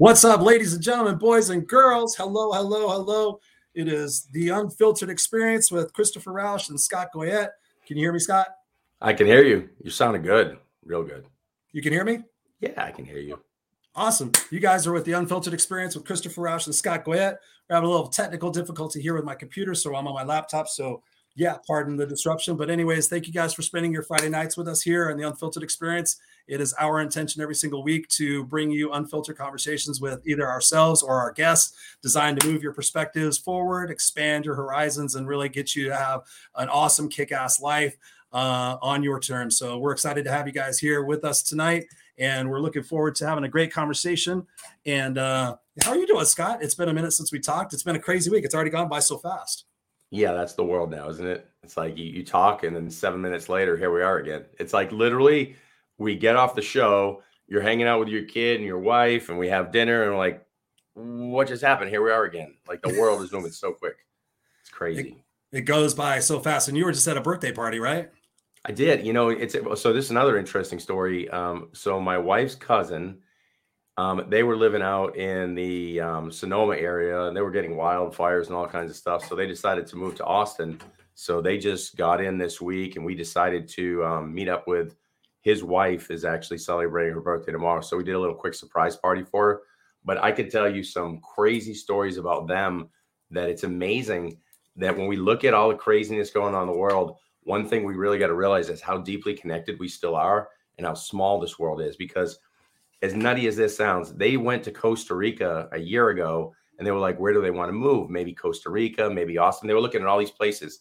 What's up, ladies and gentlemen, boys and girls? Hello, hello, hello. It is the Unfiltered Experience with Christopher Rausch and Scott Goyette. Can you hear me, Scott? I can hear you. You sounded good, real good. You can hear me? Yeah, I can hear you. Awesome. You guys are with the Unfiltered Experience with Christopher Rausch and Scott Goyette. We're having a little technical difficulty here with my computer, so I'm on my laptop. So, yeah, pardon the disruption. But, anyways, thank you guys for spending your Friday nights with us here on the Unfiltered Experience. It is our intention every single week to bring you unfiltered conversations with either ourselves or our guests, designed to move your perspectives forward, expand your horizons, and really get you to have an awesome kick ass life uh, on your terms. So we're excited to have you guys here with us tonight. And we're looking forward to having a great conversation. And uh, how are you doing, Scott? It's been a minute since we talked. It's been a crazy week. It's already gone by so fast. Yeah, that's the world now, isn't it? It's like you, you talk, and then seven minutes later, here we are again. It's like literally we get off the show, you're hanging out with your kid and your wife, and we have dinner, and we're like, what just happened? Here we are again. Like the world is moving so quick. It's crazy. It, it, goes by so fast. And you were just at a birthday party, right? I did. You know, it's so this is another interesting story. Um, so my wife's cousin, um, they were living out in the um, Sonoma area and they were getting wildfires and all kinds of stuff. So they decided to move to Austin. So they just got in this week and we decided to um, meet up with his wife is actually celebrating her birthday tomorrow. So we did a little quick surprise party for her. But I could tell you some crazy stories about them that it's amazing that when we look at all the craziness going on in the world, one thing we really got to realize is how deeply connected we still are and how small this world is. Because as nutty as this sounds, they went to Costa Rica a year ago and they were like, where do they want to move? Maybe Costa Rica, maybe Austin. They were looking at all these places.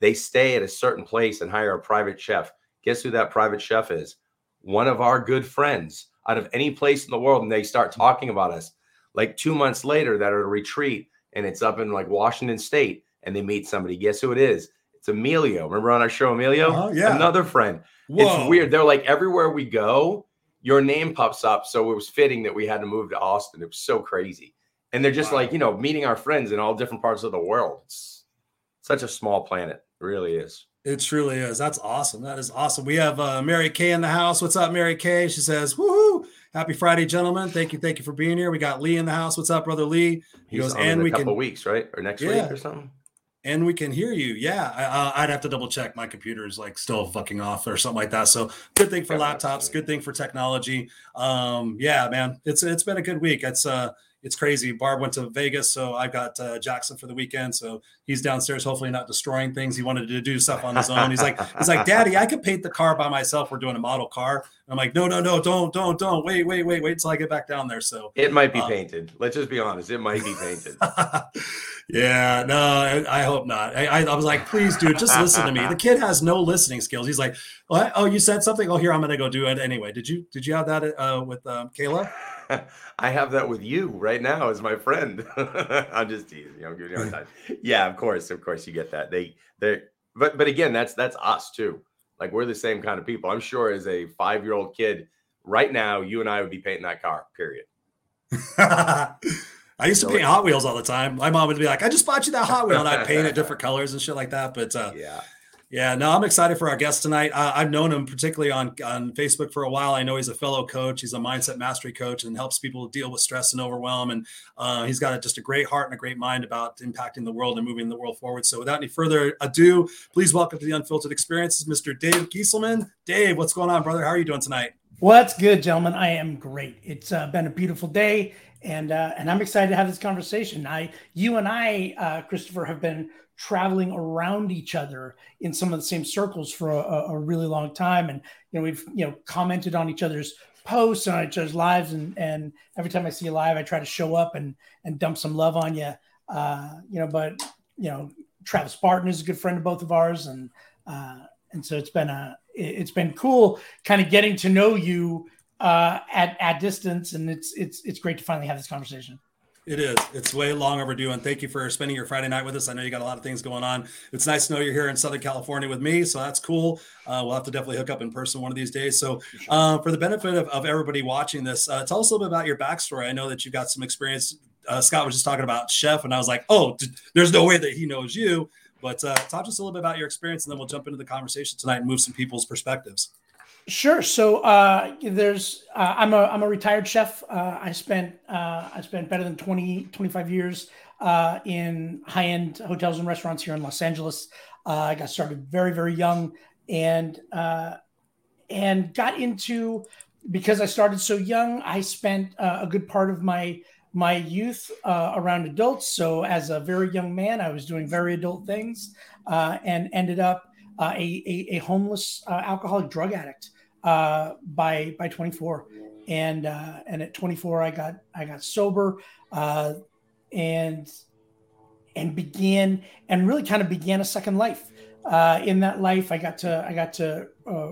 They stay at a certain place and hire a private chef Guess who that private chef is? One of our good friends out of any place in the world. And they start talking about us. Like two months later, that are at a retreat and it's up in like Washington State and they meet somebody. Guess who it is? It's Emilio. Remember on our show, Emilio? Oh, yeah. Another friend. Whoa. It's weird. They're like everywhere we go, your name pops up. So it was fitting that we had to move to Austin. It was so crazy. And they're just wow. like, you know, meeting our friends in all different parts of the world. It's such a small planet. It really is. It truly is. That's awesome. That is awesome. We have uh, Mary Kay in the house. What's up, Mary Kay? She says, "Woohoo! Happy Friday, gentlemen. Thank you, thank you for being here." We got Lee in the house. What's up, brother Lee? He He's goes, and we in a couple can weeks, right, or next yeah. week or something. And we can hear you. Yeah, I, would have to double check. My computer is like still fucking off or something like that. So good thing for laptops. Good thing for technology. Um, yeah, man, it's it's been a good week. It's uh it's crazy. Barb went to Vegas, so I've got uh, Jackson for the weekend. So he's downstairs, hopefully not destroying things. He wanted to do stuff on his own. He's like, he's like, Daddy, I could paint the car by myself. We're doing a model car. I'm like, no, no, no, don't, don't, don't. Wait, wait, wait, wait till I get back down there. So it might be um, painted. Let's just be honest. It might be painted. yeah, no, I, I hope not. I, I, was like, please, dude, just listen to me. The kid has no listening skills. He's like, oh, you said something. Oh, here, I'm gonna go do it anyway. Did you, did you have that uh, with um, Kayla? I have that with you right now as my friend. I'm just teasing. I'm giving you time. Yeah, of course, of course, you get that. They, they, but, but again, that's that's us too. Like we're the same kind of people. I'm sure as a five year old kid, right now, you and I would be painting that car. Period. I used to paint Hot Wheels all the time. My mom would be like, "I just bought you that Hot Wheel," and I'd paint it different colors and shit like that. But uh, yeah, yeah, no, I'm excited for our guest tonight. Uh, I've known him particularly on, on Facebook for a while. I know he's a fellow coach. He's a mindset mastery coach and helps people deal with stress and overwhelm. And uh, he's got a, just a great heart and a great mind about impacting the world and moving the world forward. So, without any further ado, please welcome to the Unfiltered Experiences, Mr. Dave Gieselman. Dave, what's going on, brother? How are you doing tonight? Well, What's good, gentlemen? I am great. It's uh, been a beautiful day, and uh, and I'm excited to have this conversation. I, you and I, uh, Christopher, have been traveling around each other in some of the same circles for a, a, really long time. And, you know, we've, you know, commented on each other's posts on each other's lives. And, and every time I see you live, I try to show up and, and dump some love on you. Uh, you know, but, you know, Travis Barton is a good friend of both of ours. And, uh, and so it's been a, it's been cool kind of getting to know you uh, at, at distance. And it's, it's, it's great to finally have this conversation. It is. It's way long overdue. And thank you for spending your Friday night with us. I know you got a lot of things going on. It's nice to know you're here in Southern California with me. So that's cool. Uh, we'll have to definitely hook up in person one of these days. So, uh, for the benefit of, of everybody watching this, uh, tell us a little bit about your backstory. I know that you've got some experience. Uh, Scott was just talking about Chef, and I was like, oh, d- there's no way that he knows you. But uh, talk to us a little bit about your experience, and then we'll jump into the conversation tonight and move some people's perspectives. Sure. So uh, there's uh, I'm a I'm a retired chef. Uh, I spent uh, I spent better than 20 25 years uh, in high end hotels and restaurants here in Los Angeles. Uh, I got started very very young and and got into because I started so young. I spent a good part of my my youth around adults. So as a very young man, I was doing very adult things and ended up a, a, a, homeless alcoholic drug addict uh, by by 24, and uh, and at 24 I got I got sober, uh, and and began and really kind of began a second life. Uh, in that life, I got to I got to uh,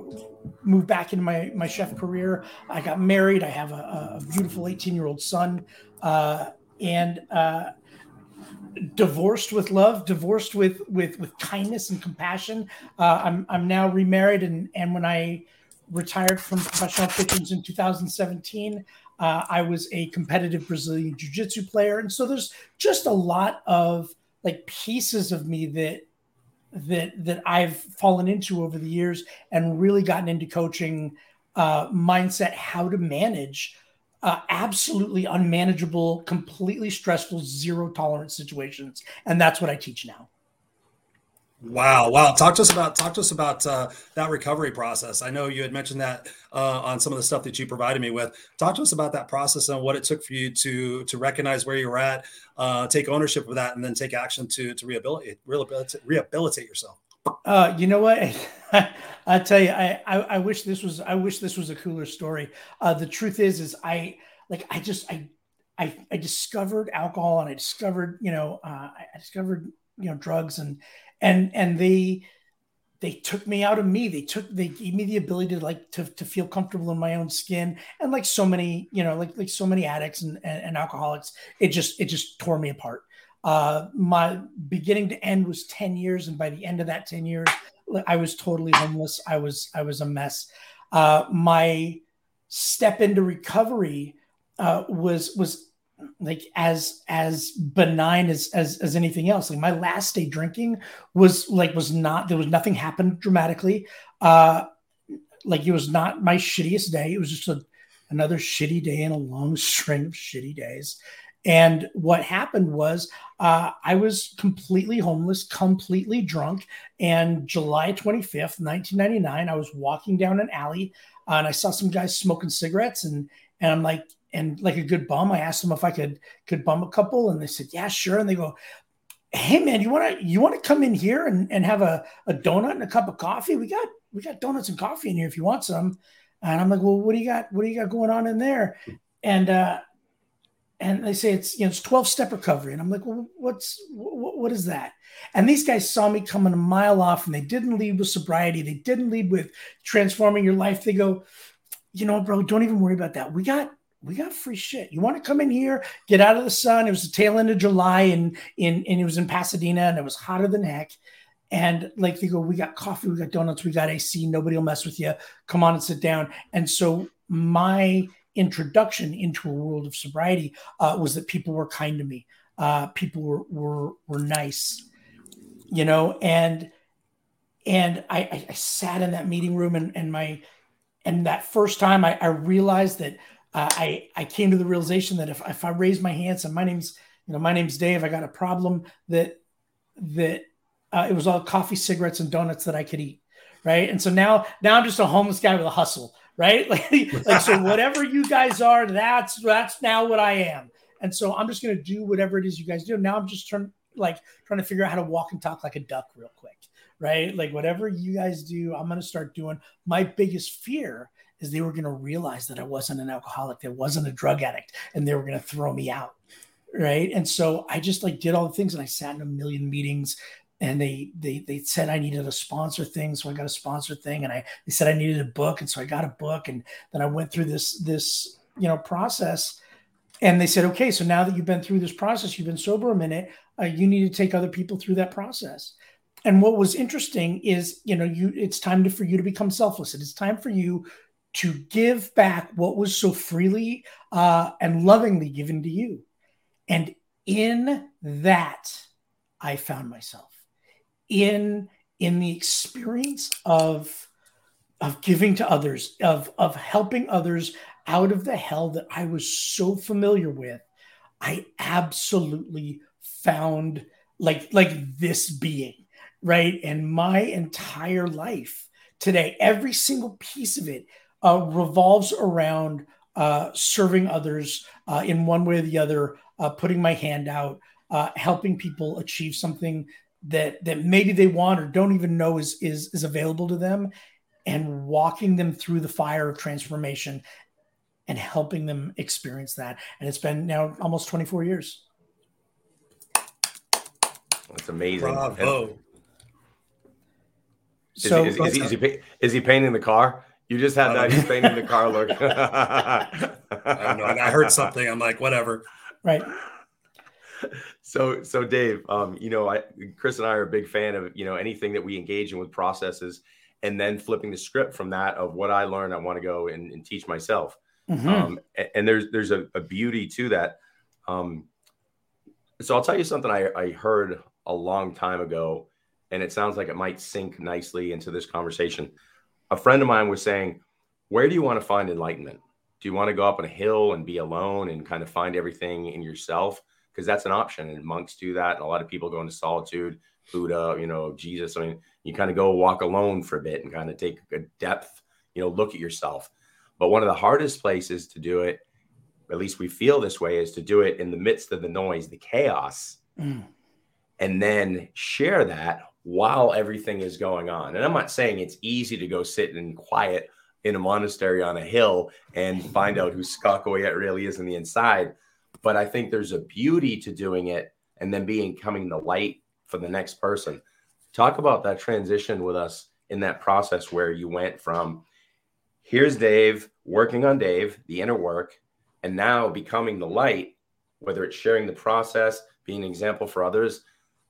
move back into my my chef career. I got married. I have a, a beautiful 18 year old son, uh, and uh, divorced with love, divorced with with with kindness and compassion. Uh, I'm I'm now remarried, and and when I retired from professional pitchings in 2017. Uh, I was a competitive Brazilian Jiu Jitsu player, and so there's just a lot of like pieces of me that that that I've fallen into over the years, and really gotten into coaching uh, mindset, how to manage uh, absolutely unmanageable, completely stressful, zero tolerance situations, and that's what I teach now. Wow, wow! Talk to us about talk to us about uh, that recovery process. I know you had mentioned that uh, on some of the stuff that you provided me with. Talk to us about that process and what it took for you to to recognize where you were at, uh, take ownership of that, and then take action to to rehabilitate rehabilitate, rehabilitate yourself. Uh, you know what? I tell you, I, I, I wish this was I wish this was a cooler story. Uh, the truth is, is I like I just I I, I discovered alcohol and I discovered you know uh, I discovered you know drugs and and and they they took me out of me they took they gave me the ability to like to, to feel comfortable in my own skin and like so many you know like like so many addicts and, and, and alcoholics it just it just tore me apart uh my beginning to end was 10 years and by the end of that 10 years i was totally homeless. I was i was a mess. Uh my step into recovery uh was was like as as benign as as as anything else. Like my last day drinking was like was not there was nothing happened dramatically. Uh like it was not my shittiest day. It was just a, another shitty day in a long string of shitty days and what happened was uh, i was completely homeless completely drunk and july 25th 1999 i was walking down an alley uh, and i saw some guys smoking cigarettes and and i'm like and like a good bum, I asked them if I could could bum a couple, and they said, "Yeah, sure." And they go, "Hey, man, you want to you want to come in here and, and have a, a donut and a cup of coffee? We got we got donuts and coffee in here if you want some." And I'm like, "Well, what do you got? What do you got going on in there?" And uh, and they say it's you know it's 12 step recovery, and I'm like, "Well, what's what, what is that?" And these guys saw me coming a mile off, and they didn't lead with sobriety. They didn't lead with transforming your life. They go, "You know, bro, don't even worry about that. We got we got free shit. You want to come in here, get out of the sun. It was the tail end of July and in and it was in Pasadena and it was hotter than heck. And like they go, we got coffee, we got donuts, we got AC, nobody will mess with you. Come on and sit down. And so my introduction into a world of sobriety uh, was that people were kind to me. Uh, people were, were were nice, you know, and and I, I sat in that meeting room and, and my and that first time I, I realized that uh, I I came to the realization that if if I raise my hands and my name's you know my name's Dave, I got a problem that that uh, it was all coffee, cigarettes, and donuts that I could eat, right? And so now now I'm just a homeless guy with a hustle, right? like, like so whatever you guys are, that's that's now what I am. And so I'm just gonna do whatever it is you guys do. Now I'm just trying like trying to figure out how to walk and talk like a duck real quick, right? Like whatever you guys do, I'm gonna start doing. My biggest fear is they were going to realize that I wasn't an alcoholic, that wasn't a drug addict, and they were going to throw me out. Right. And so I just like did all the things and I sat in a million meetings and they they they said I needed a sponsor thing, so I got a sponsor thing, and I they said I needed a book, and so I got a book, and then I went through this this you know process, and they said, okay, so now that you've been through this process, you've been sober a minute, uh, you need to take other people through that process. And what was interesting is, you know, you it's time to, for you to become selfless. It is time for you to give back what was so freely uh, and lovingly given to you. And in that, I found myself in in the experience of of giving to others, of of helping others out of the hell that I was so familiar with, I absolutely found like like this being, right? And my entire life today, every single piece of it uh, revolves around uh, serving others uh, in one way or the other, uh, putting my hand out, uh, helping people achieve something that that maybe they want or don't even know is is is available to them, and walking them through the fire of transformation and helping them experience that. And it's been now almost 24 years. That's amazing. Bravo. Is, So he, is, is, he, is, he, is he painting the car? You just had that. He's uh, painting the car. Look. I don't know. I heard something. I'm like, whatever. right. So, so Dave, um, you know, I, Chris and I are a big fan of you know anything that we engage in with processes, and then flipping the script from that of what I learned, I want to go and, and teach myself. Mhm. Um, a- and, there's there's a, a beauty to that. Um, so I'll tell you something I, I heard a long time ago, and it sounds like it might sink nicely into this conversation. A friend of mine was saying, "Where do you want to find enlightenment? Do you want to go up on a hill and be alone and kind of find everything in yourself? Because that's an option, and monks do that, and a lot of people go into solitude. Buddha, you know, Jesus. I mean, you kind of go walk alone for a bit and kind of take a depth, you know, look at yourself. But one of the hardest places to do it, at least we feel this way, is to do it in the midst of the noise, the chaos, Mm. and then share that while everything is going on. And I'm not saying it's easy to go sit in quiet in a monastery on a hill and find out who Scott Goyette really is in the inside. But I think there's a beauty to doing it and then being coming the light for the next person. Talk about that transition with us in that process where you went from here's Dave working on Dave, the inner work, and now becoming the light, whether it's sharing the process, being an example for others.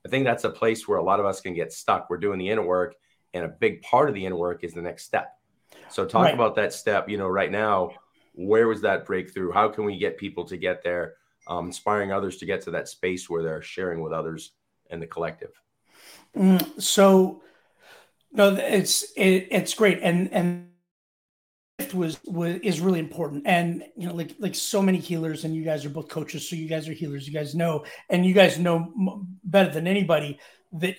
I think that's a place where a lot of us can get stuck. We're doing the inner work, and a big part of the inner work is the next step. So, talk Right. about that step. You know, right now, where was that breakthrough? How can we get people to get there, um, inspiring others to get to that space where they're sharing with others and the collective? Mm, so no it's it, it's great and and was was is really important and you know like like so many healers and you guys are both coaches so you guys are healers you guys know and you guys know m- better than anybody that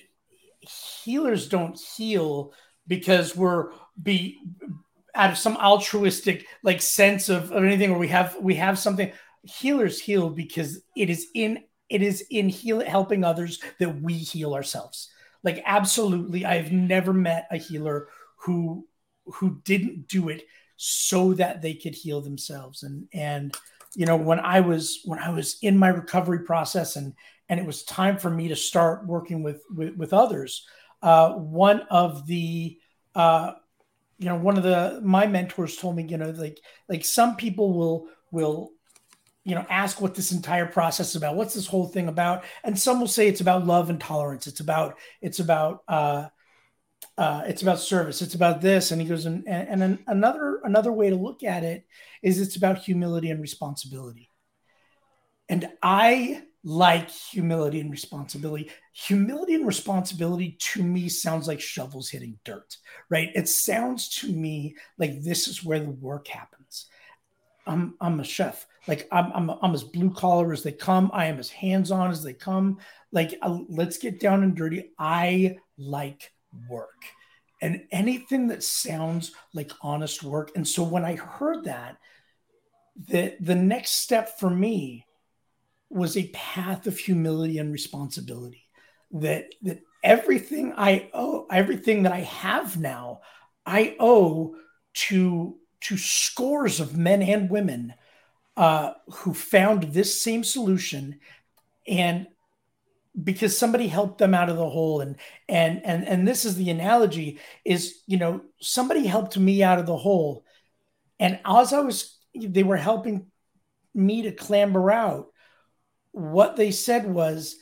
healers don't heal because we're be out of some altruistic like sense of, of anything where we have we have something healers heal because it is in it is in heal helping others that we heal ourselves. Like absolutely i've never met a healer who who didn't do it so that they could heal themselves. And and you know when i was when i was in my recovery process and and it was time for me to start working with with, with others uh one of the uh you know one of the my mentors told me you know like like some people will will you know ask what this entire process is about. What's this whole thing about? And some will say it's about love and tolerance. It's about it's about uh uh, it's about service. It's about this. And he goes and, and, and another another way to look at it is it's about humility and responsibility. And i like humility and responsibility. Humility and responsibility to me sounds like shovels hitting dirt right? It sounds to me like this is where the work happens. I'm i'm a chef. Like i'm i'm, I'm as blue collar as they come. I am as hands on as they come. Like uh, let's get down and dirty. I like work. And anything that sounds like honest work. And so when I heard that, the, the next step for me was a path of humility and responsibility. That that everything I owe, everything that I have now, I owe to to scores of men and women uh, who found this same solution. And because somebody helped them out of the hole. And and and and this is the analogy is you know somebody helped me out of the hole. And as i was they were helping me to clamber out what they said was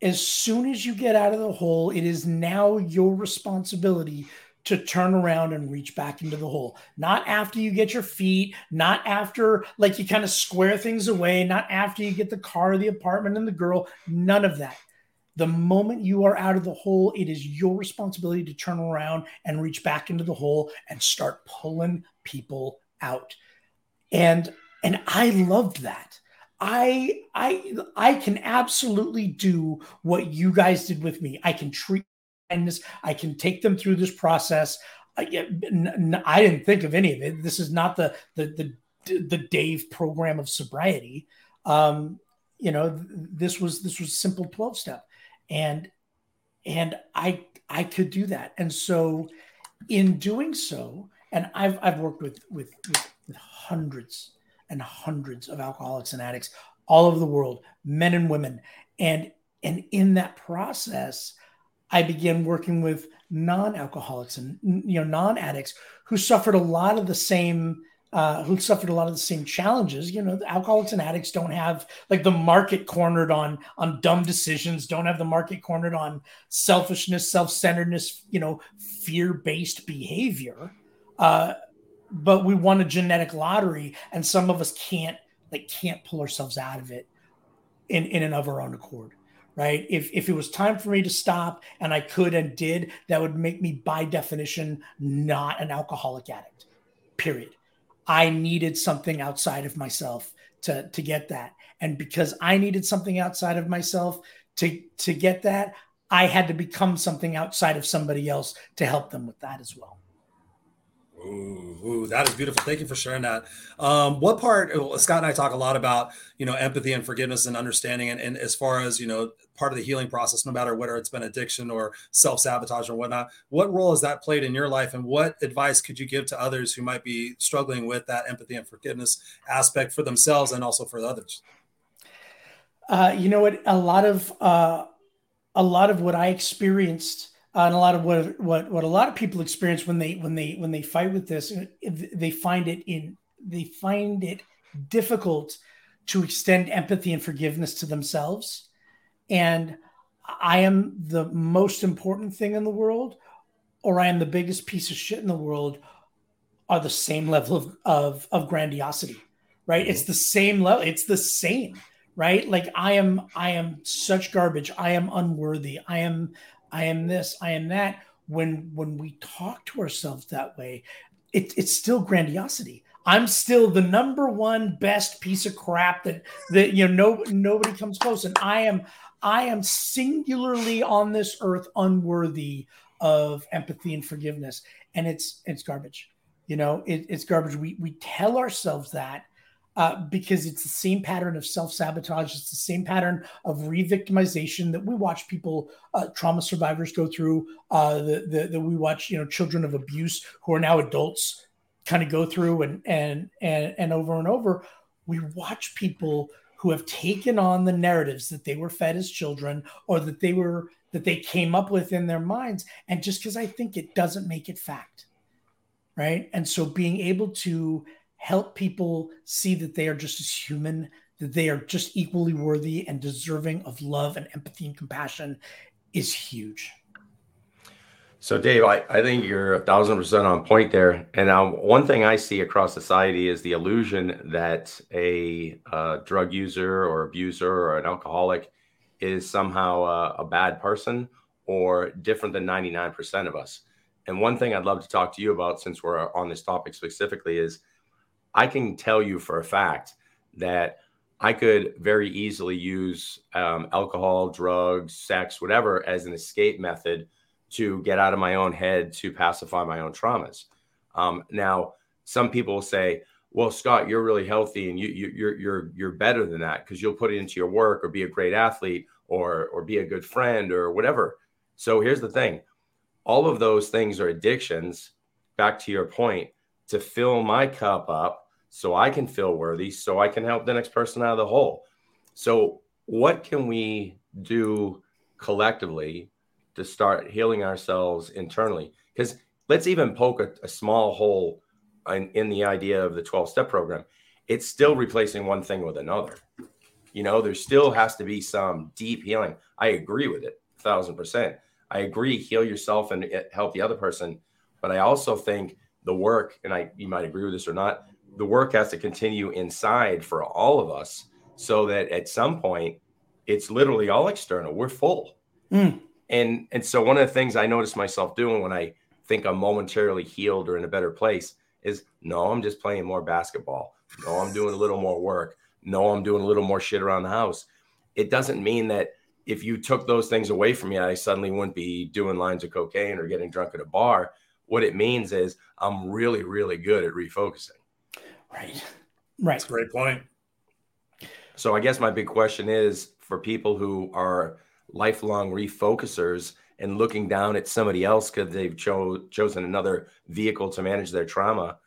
as soon as you get out of the hole it is now your responsibility to turn around and reach back into the hole not after you get your feet not after like you kind of square things away not after you get the car the apartment and the girl none of that The moment you are out of the hole, it is your responsibility to turn around and reach back into the hole and start pulling people out. And and I loved that. I I I can absolutely do what you guys did with me. I can treat kindness. I can take them through this process. I, didn't think of any of it. This is not the the the the Dave program of sobriety. Um, you know, this was this was simple twelve step, and and I I could do that. And so, in doing so, and I've I've worked with, with, with hundreds and hundreds of alcoholics and addicts all over the world, men and women, and and in that process, I began working with non-alcoholics and you know non-addicts who suffered a lot of the same uh, who suffered a lot of the same challenges. You know, alcoholics and addicts don't have like the market cornered on on dumb decisions, don't have the market cornered on selfishness, self-centeredness, you know, fear-based behavior. Uh, but we won a genetic lottery, and some of us can't like can't pull ourselves out of it in in and of our own accord right? If if it was time for me to stop and I could and did, that would make me by definition not an alcoholic addict. Period. I needed something outside of myself to to get that. And because I needed something outside of myself to to get that, I had to become something outside of somebody else to help them with that as well. Ooh, ooh, that is beautiful. Thank you for sharing that. Um, what part, Scott and I talk a lot about, you know, empathy and forgiveness and understanding. And, and as far as, you know, part of the healing process, no matter whether it's been addiction or self sabotage or whatnot, what role has that played in your life? And what advice could you give to others who might be struggling with that empathy and forgiveness aspect for themselves and also for others? Uh, you know what? A lot of, uh, a lot of what I experienced uh, Uh, and a lot of what what what a lot of people experience when they when they when they fight with this uh, they find it in they find it difficult to extend empathy and forgiveness to themselves. And i am the most important thing in the world or i am the biggest piece of shit in the world are the same level of of, of grandiosity right? It's mm-hmm. the same level it's the same right? Like i am i am such garbage. I am unworthy. I am I am this, I am that. When when we talk to ourselves that way, it, it's still grandiosity. I'm still the number one best piece of crap that that you know no nobody comes close. And I am I am singularly on this earth unworthy of empathy and forgiveness. And it's it's garbage. You know, it, it's garbage. We we tell ourselves that uh, because it's the same pattern of self sabotage. It's the same pattern of re victimization that we watch people, uh, trauma survivors, go through. Uh, that we watch, you know, children of abuse who are now adults kind of go through and and and and over and over. We watch people who have taken on the narratives that they were fed as children or that they were that they came up with in their minds, and just because I think it doesn't make it fact, right? And so being able to help people see that they are just as human, that they are just equally worthy and deserving of love and empathy and compassion is huge. So, Dave, I, I think you're a thousand percent on point there. And um, one thing I see across society is the illusion that a uh, drug user or abuser or an alcoholic is somehow a, a bad person or different than 99% of us. And one thing I'd love to talk to you about, since we're on this topic specifically, is I can tell you for a fact that I could very easily use um, alcohol, drugs, sex, whatever as an escape method to get out of my own head to pacify my own traumas. Um, now, some people will say, "Well, Scott, you're really healthy, and you, you you're you're you're better than that because you'll put it into your work or be a great athlete or or be a good friend or whatever." So here's the thing: all of those things are addictions. Back to your point, to fill my cup up so I can feel worthy, so I can help the next person out of the hole. So, what can we do collectively to start healing ourselves internally? Because let's even poke a, a small hole in, in the idea of the 12 step program. It's still replacing one thing with another. You know, there still has to be some deep healing. I agree with it, a thousand percent. I agree, heal yourself and eh, help the other person. But I also think the work, and I you might agree with this or not, the work has to continue inside for all of us so that at some point it's literally all external. We're full. Mm. And and so one of the things I notice myself doing when I think I'm momentarily healed or in a better place is no, I'm just playing more basketball. No, I'm doing a little more work. No, I'm doing a little more shit around the house. It doesn't mean that if you took those things away from me, I suddenly wouldn't be doing lines of cocaine or getting drunk at a bar. What it means is I'm really, really good at refocusing. Right. Right. That's a great point. So I guess my big question is for people who are lifelong refocusers and looking down at somebody else because they've cho- chosen another vehicle to manage their trauma.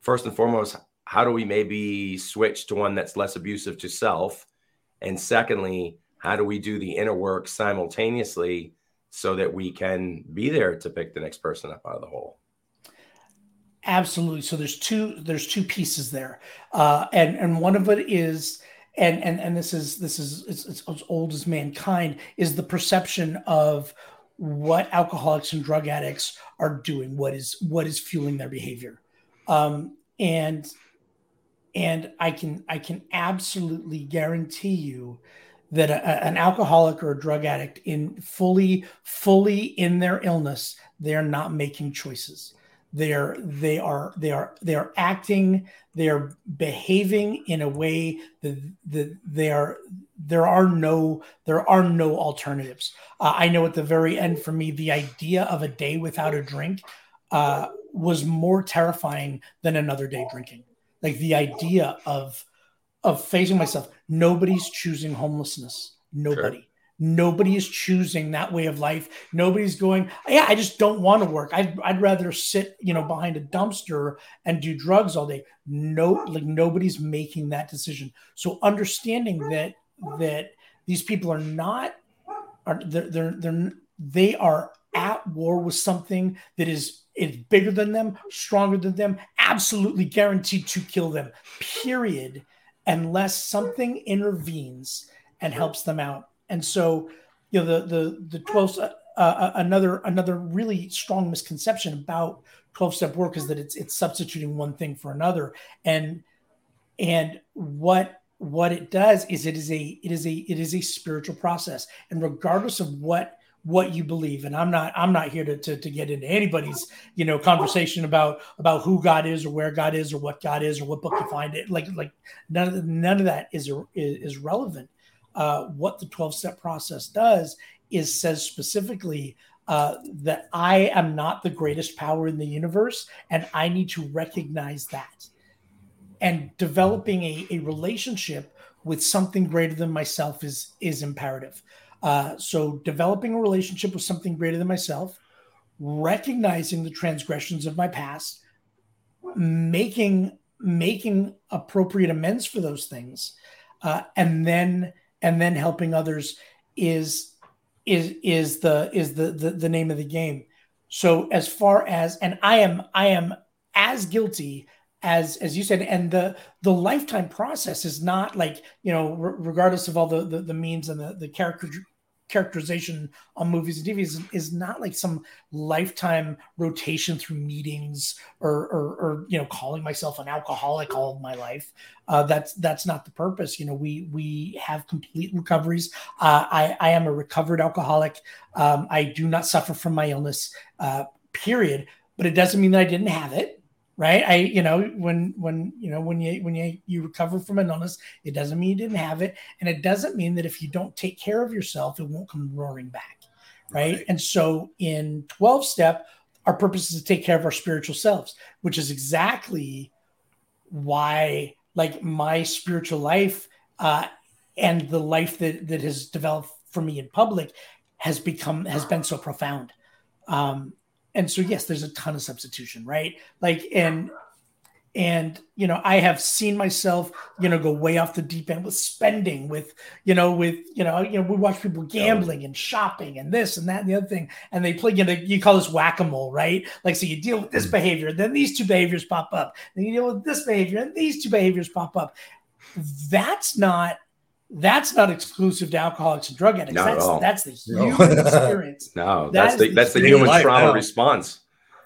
First and foremost, how do we maybe switch to one that's less abusive to self? And secondly, how do we do the inner work simultaneously so that we can be there to pick the next person up out of the hole? Absolutely. So there's two there's two pieces there, uh, and and one of it is and and and this is this is it's, it's as old as mankind is the perception of what alcoholics and drug addicts are doing what is what is fueling their behavior. Um, and and i can i can absolutely guarantee you that a, an alcoholic or a drug addict in fully fully in their illness they're not making choices they're they are they are they are acting they are behaving in a way that, that they are there are no there are no alternatives. Uh, i know at the very end for me the idea of a day without a drink uh, was more terrifying than another day drinking. Like the idea of of facing myself nobody's choosing homelessness. Nobody. sure. Nobody is choosing that way of life. Nobody's going, yeah, I just don't want to work. I'd, I'd rather sit, you know, behind a dumpster and do drugs all day. No, like nobody's making that decision. So understanding that that these people are not are they're they're, they're they are at war with something that is is bigger than them, stronger than them, absolutely guaranteed to kill them. Period. Unless something intervenes and helps them out and so, you know, the the the twelve uh, uh, another another really strong misconception about twelve step work is that it's it's substituting one thing for another, and and what what it does is it is a it is a it is a spiritual process, and regardless of what what you believe and i'm not i'm not here to, to, to get into anybody's you know conversation about about who god is or where god is or what god is or what book you find it like like none of none of that is is relevant uh, what the 12 step process does is says specifically uh, that I am not the greatest power in the universe, and I need to recognize that. And developing a, a relationship with something greater than myself is is imperative. Uh, so, developing a relationship with something greater than myself, recognizing the transgressions of my past, making making appropriate amends for those things, uh, and then and then helping others is is is the is the, the the name of the game. So as far as and i am i am as guilty as as you said and the the lifetime process is not like you know regardless of all the the, the means and the the character characterization on movies and TVs is, not like some lifetime rotation through meetings or, or, or, you know, calling myself an alcoholic all of my life. Uh, that's that's not the purpose. You know, we we have complete recoveries. Uh, I I am a recovered alcoholic. Um, I do not suffer from my illness. Uh, period. But it doesn't mean that I didn't have it right? I you know when when you know when you when you you recover from an illness it doesn't mean you didn't have it. And it doesn't mean that if you don't take care of yourself it won't come roaring back right, right. and so in 12 step our purpose is to take care of our spiritual selves which is exactly why like my spiritual life uh and the life that that has developed for me in public has become has been so profound. Um and so yes there's a ton of substitution right? Like and and you know i have seen myself you know go way off the deep end with spending with you know with you know you know we watch people gambling and shopping and this and that and the other thing. And they play you know you call this whack-a-mole right? Like so you deal with this mm. behavior then these two behaviors pop up. Then you deal with this behavior and these two behaviors pop up. That's not that's not exclusive to alcoholics and drug addicts. Not that's, that's the human no. experience. No, that's the, the that's the human life, trauma no. response.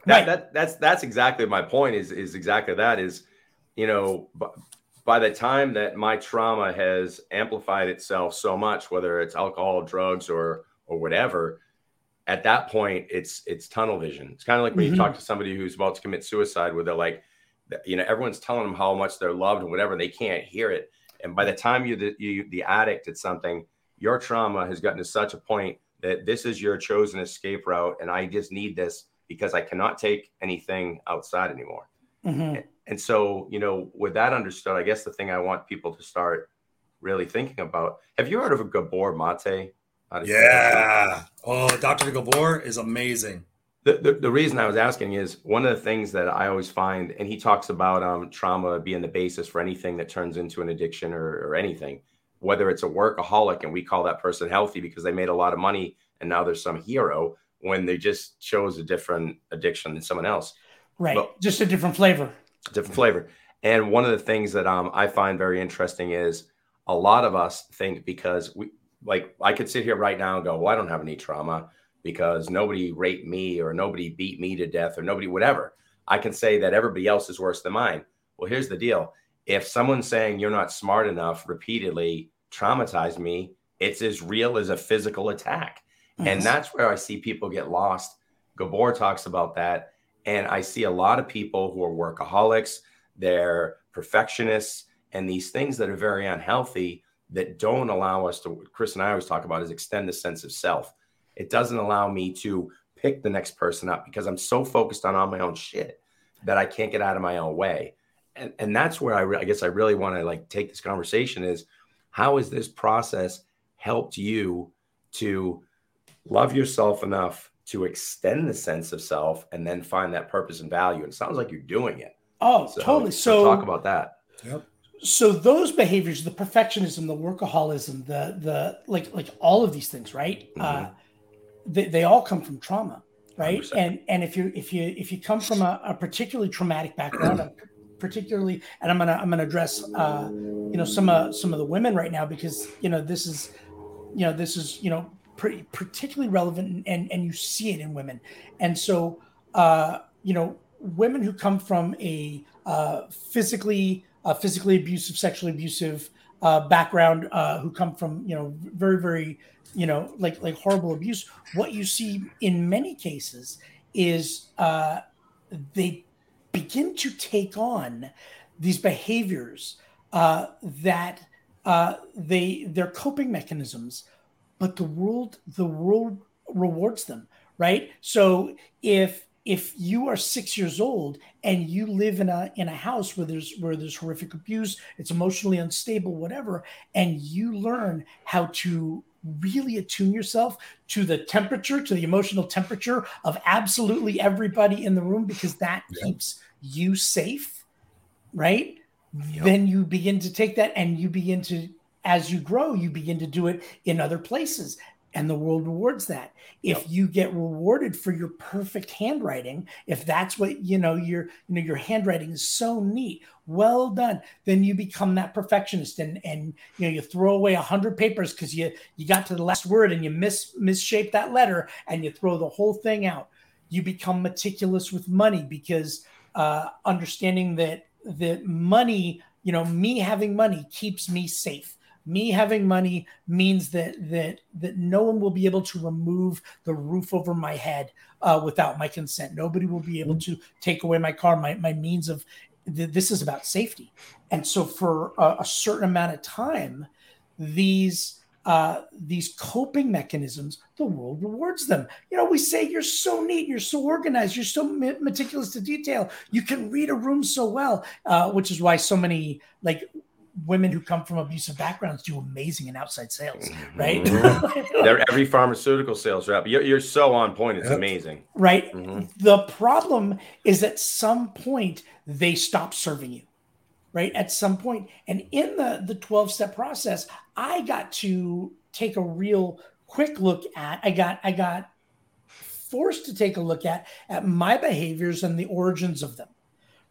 That, right. that that's that's exactly my point. Is is exactly that is, you know, by the time that my trauma has amplified itself so much, whether it's alcohol, drugs, or or whatever at that point it's it's tunnel vision it's kind of like when mm-hmm. you talk to somebody who's about to commit suicide where they're like you know everyone's telling them how much they're loved and whatever and they can't hear it and by the time you're the, you, the addict at something your trauma has gotten to such a point that this is your chosen escape route and i just need this because i cannot take anything outside anymore mm-hmm. and, and so you know with that understood i guess the thing i want people to start really thinking about have you heard of a Gabor Maté yeah. Oh, Dr. Gabor is amazing. The, the, the, reason I was asking is one of the things that I always find, and he talks about um, trauma being the basis for anything that turns into an addiction or, or anything, whether it's a workaholic and we call that person healthy because they made a lot of money and now there's some hero when they just chose a different addiction than someone else. Right. But, just a different flavor. Different flavor. And one of the things that um, I find very interesting is a lot of us think because we, like I could sit here right now and go, well, I don't have any trauma because nobody raped me or nobody beat me to death or nobody whatever. I can say that everybody else is worse than mine. Well, here's the deal. If someone's saying you're not smart enough repeatedly traumatized me, it's as real as a physical attack. Yes. And that's where I see people get lost. Gabor talks about that. And I see a lot of people who are workaholics, they're perfectionists, and these things that are very unhealthy that don't allow us to chris and i always talk about is extend the sense of self it doesn't allow me to pick the next person up because i'm so focused on on my own shit that i can't get out of my own way. And, and that's where I, re- I guess i really want to like take this conversation is how has this process helped you to love yourself enough to extend the sense of self and then find that purpose and value? And it sounds like you're doing it. Oh so, totally. so, so talk about that. Yep. So those behaviors the perfectionism the workaholism the the like like all of these things right? Mm-hmm. uh they, they all come from trauma right 100%. and and if you if you if you come from a, a particularly traumatic background particularly and i'm gonna i'm gonna address uh you know some uh some of the women right now because you know this is you know this is you know pretty particularly relevant and and you see it in women and so uh you know women who come from a uh physically uh, physically abusive, sexually abusive uh, background uh, who come from you know very very you know like like horrible abuse. What you see in many cases is uh, they begin to take on these behaviors uh, that uh, they they're coping mechanisms, but the world the world rewards them right. So if if you are six years old and you live in a in a house where there's where there's horrific abuse it's emotionally unstable whatever and you learn how to really attune yourself to the temperature to the emotional temperature of absolutely everybody in the room because that yeah. keeps you safe right yep. then you begin to take that and you begin to as you grow you begin to do it in other places and the world rewards that. If yep. you get rewarded for your perfect handwriting if that's what you know your you know your handwriting is so neat well done then you become that perfectionist and and you know you throw away a hundred papers because you you got to the last word and you miss misshape that letter and you throw the whole thing out. You become meticulous with money because uh understanding that that money you know me having money keeps me safe me having money means that that that no one will be able to remove the roof over my head uh, without my consent. Nobody will be able to take away my car. My my means of th- this is about safety, and so for a, a certain amount of time, these uh, these coping mechanisms, the world rewards them. You know, we say you're so neat, you're so organized, you're so meticulous to detail, you can read a room so well, uh, which is why so many like women who come from abusive backgrounds do amazing in outside sales, mm-hmm. right? Mm-hmm. They're every pharmaceutical sales rep. You're, you're so on point. It's yep. amazing. Right. Mm-hmm. The problem is at some point they stop serving you, right? At some point, and in the the 12 step process, I got to take a real quick look at. I got I got forced to take a look at at my behaviors and the origins of them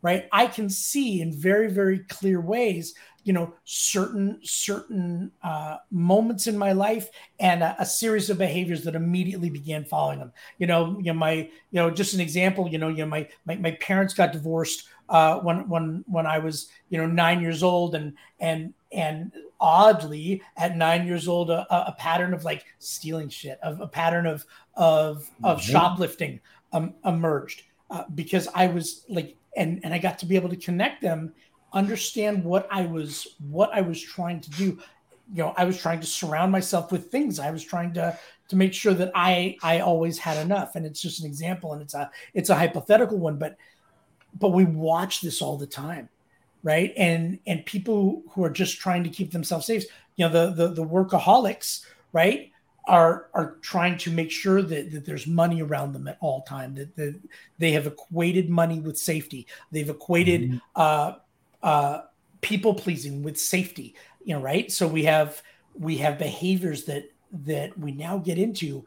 right i can see in very very clear ways you know certain certain uh, moments in my life and a, a, series of behaviors that immediately began following them you know you know my you know just an example you know you know my my, my parents got divorced uh, when when when i was you know nine years old and and and oddly at nine years old a, a pattern of like stealing shit of a pattern of of of mm-hmm. shoplifting um, emerged uh, because i was like and and i got to be able to connect them understand what i was what i was trying to do. You know i was trying to surround myself with things. I was trying to to make sure that i i always had enough. And it's just an example and it's a it's a hypothetical one but but we watch this all the time right? And and people who are just trying to keep themselves safe you know the the, the workaholics right are are trying to make sure that, that there's money around them at all time that, that they have equated money with safety. They've equated mm-hmm. uh, uh, people pleasing with safety you know right? So we have we have behaviors that that we now get into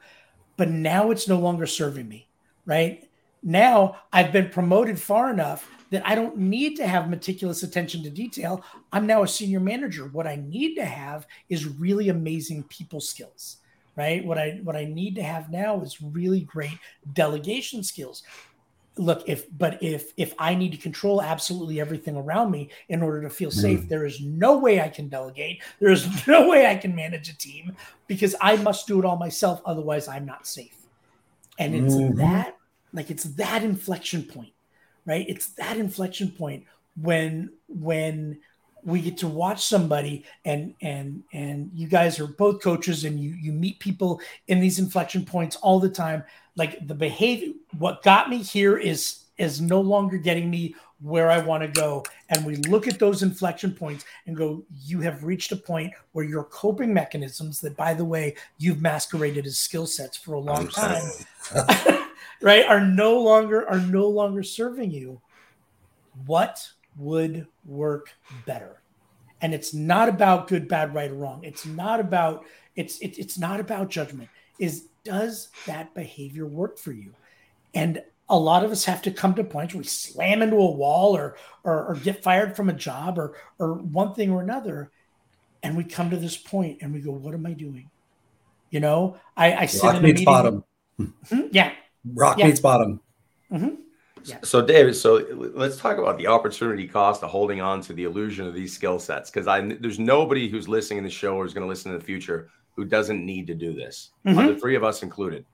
but now it's no longer serving me right? Now i've been promoted far enough that i don't need to have meticulous attention to detail. I'm now a senior manager. What i need to have is really amazing people skills right? What i what i need to have now is really great delegation skills. Look if but if if i need to control absolutely everything around me in order to feel safe mm. there is no way i can delegate. There is no way i can manage a team because i must do it all myself. Otherwise i'm not safe. And it's mm-hmm. that like it's that inflection point right? It's that inflection point when when we get to watch somebody and and and you guys are both coaches and you you meet people in these inflection points all the time like the behavior what got me here is is no longer getting me where I want to go. And we look at those inflection points and go, you have reached a point where your coping mechanisms, that by the way, you've masqueraded as skill sets for a long time, right, are no longer are no longer serving you. What would work better? And it's not about good, bad, right, or wrong. It's not about it's it, it's not about judgment. Is does that behavior work for you? And a lot of us have to come to points where we slam into a wall or, or, or get fired from a job or or one thing or another, and we come to this point and we go, "What am I doing?" You know, I, I sit Rock in a meets bottom. Mm-hmm. Yeah, rock yeah. meets bottom. Mm-hmm. Yeah. So, David, so let's talk about the opportunity cost of holding on to the illusion of these skill sets. Because I, there's nobody who's listening in the show or is going to listen in the future who doesn't need to do this, mm-hmm. the three of us included.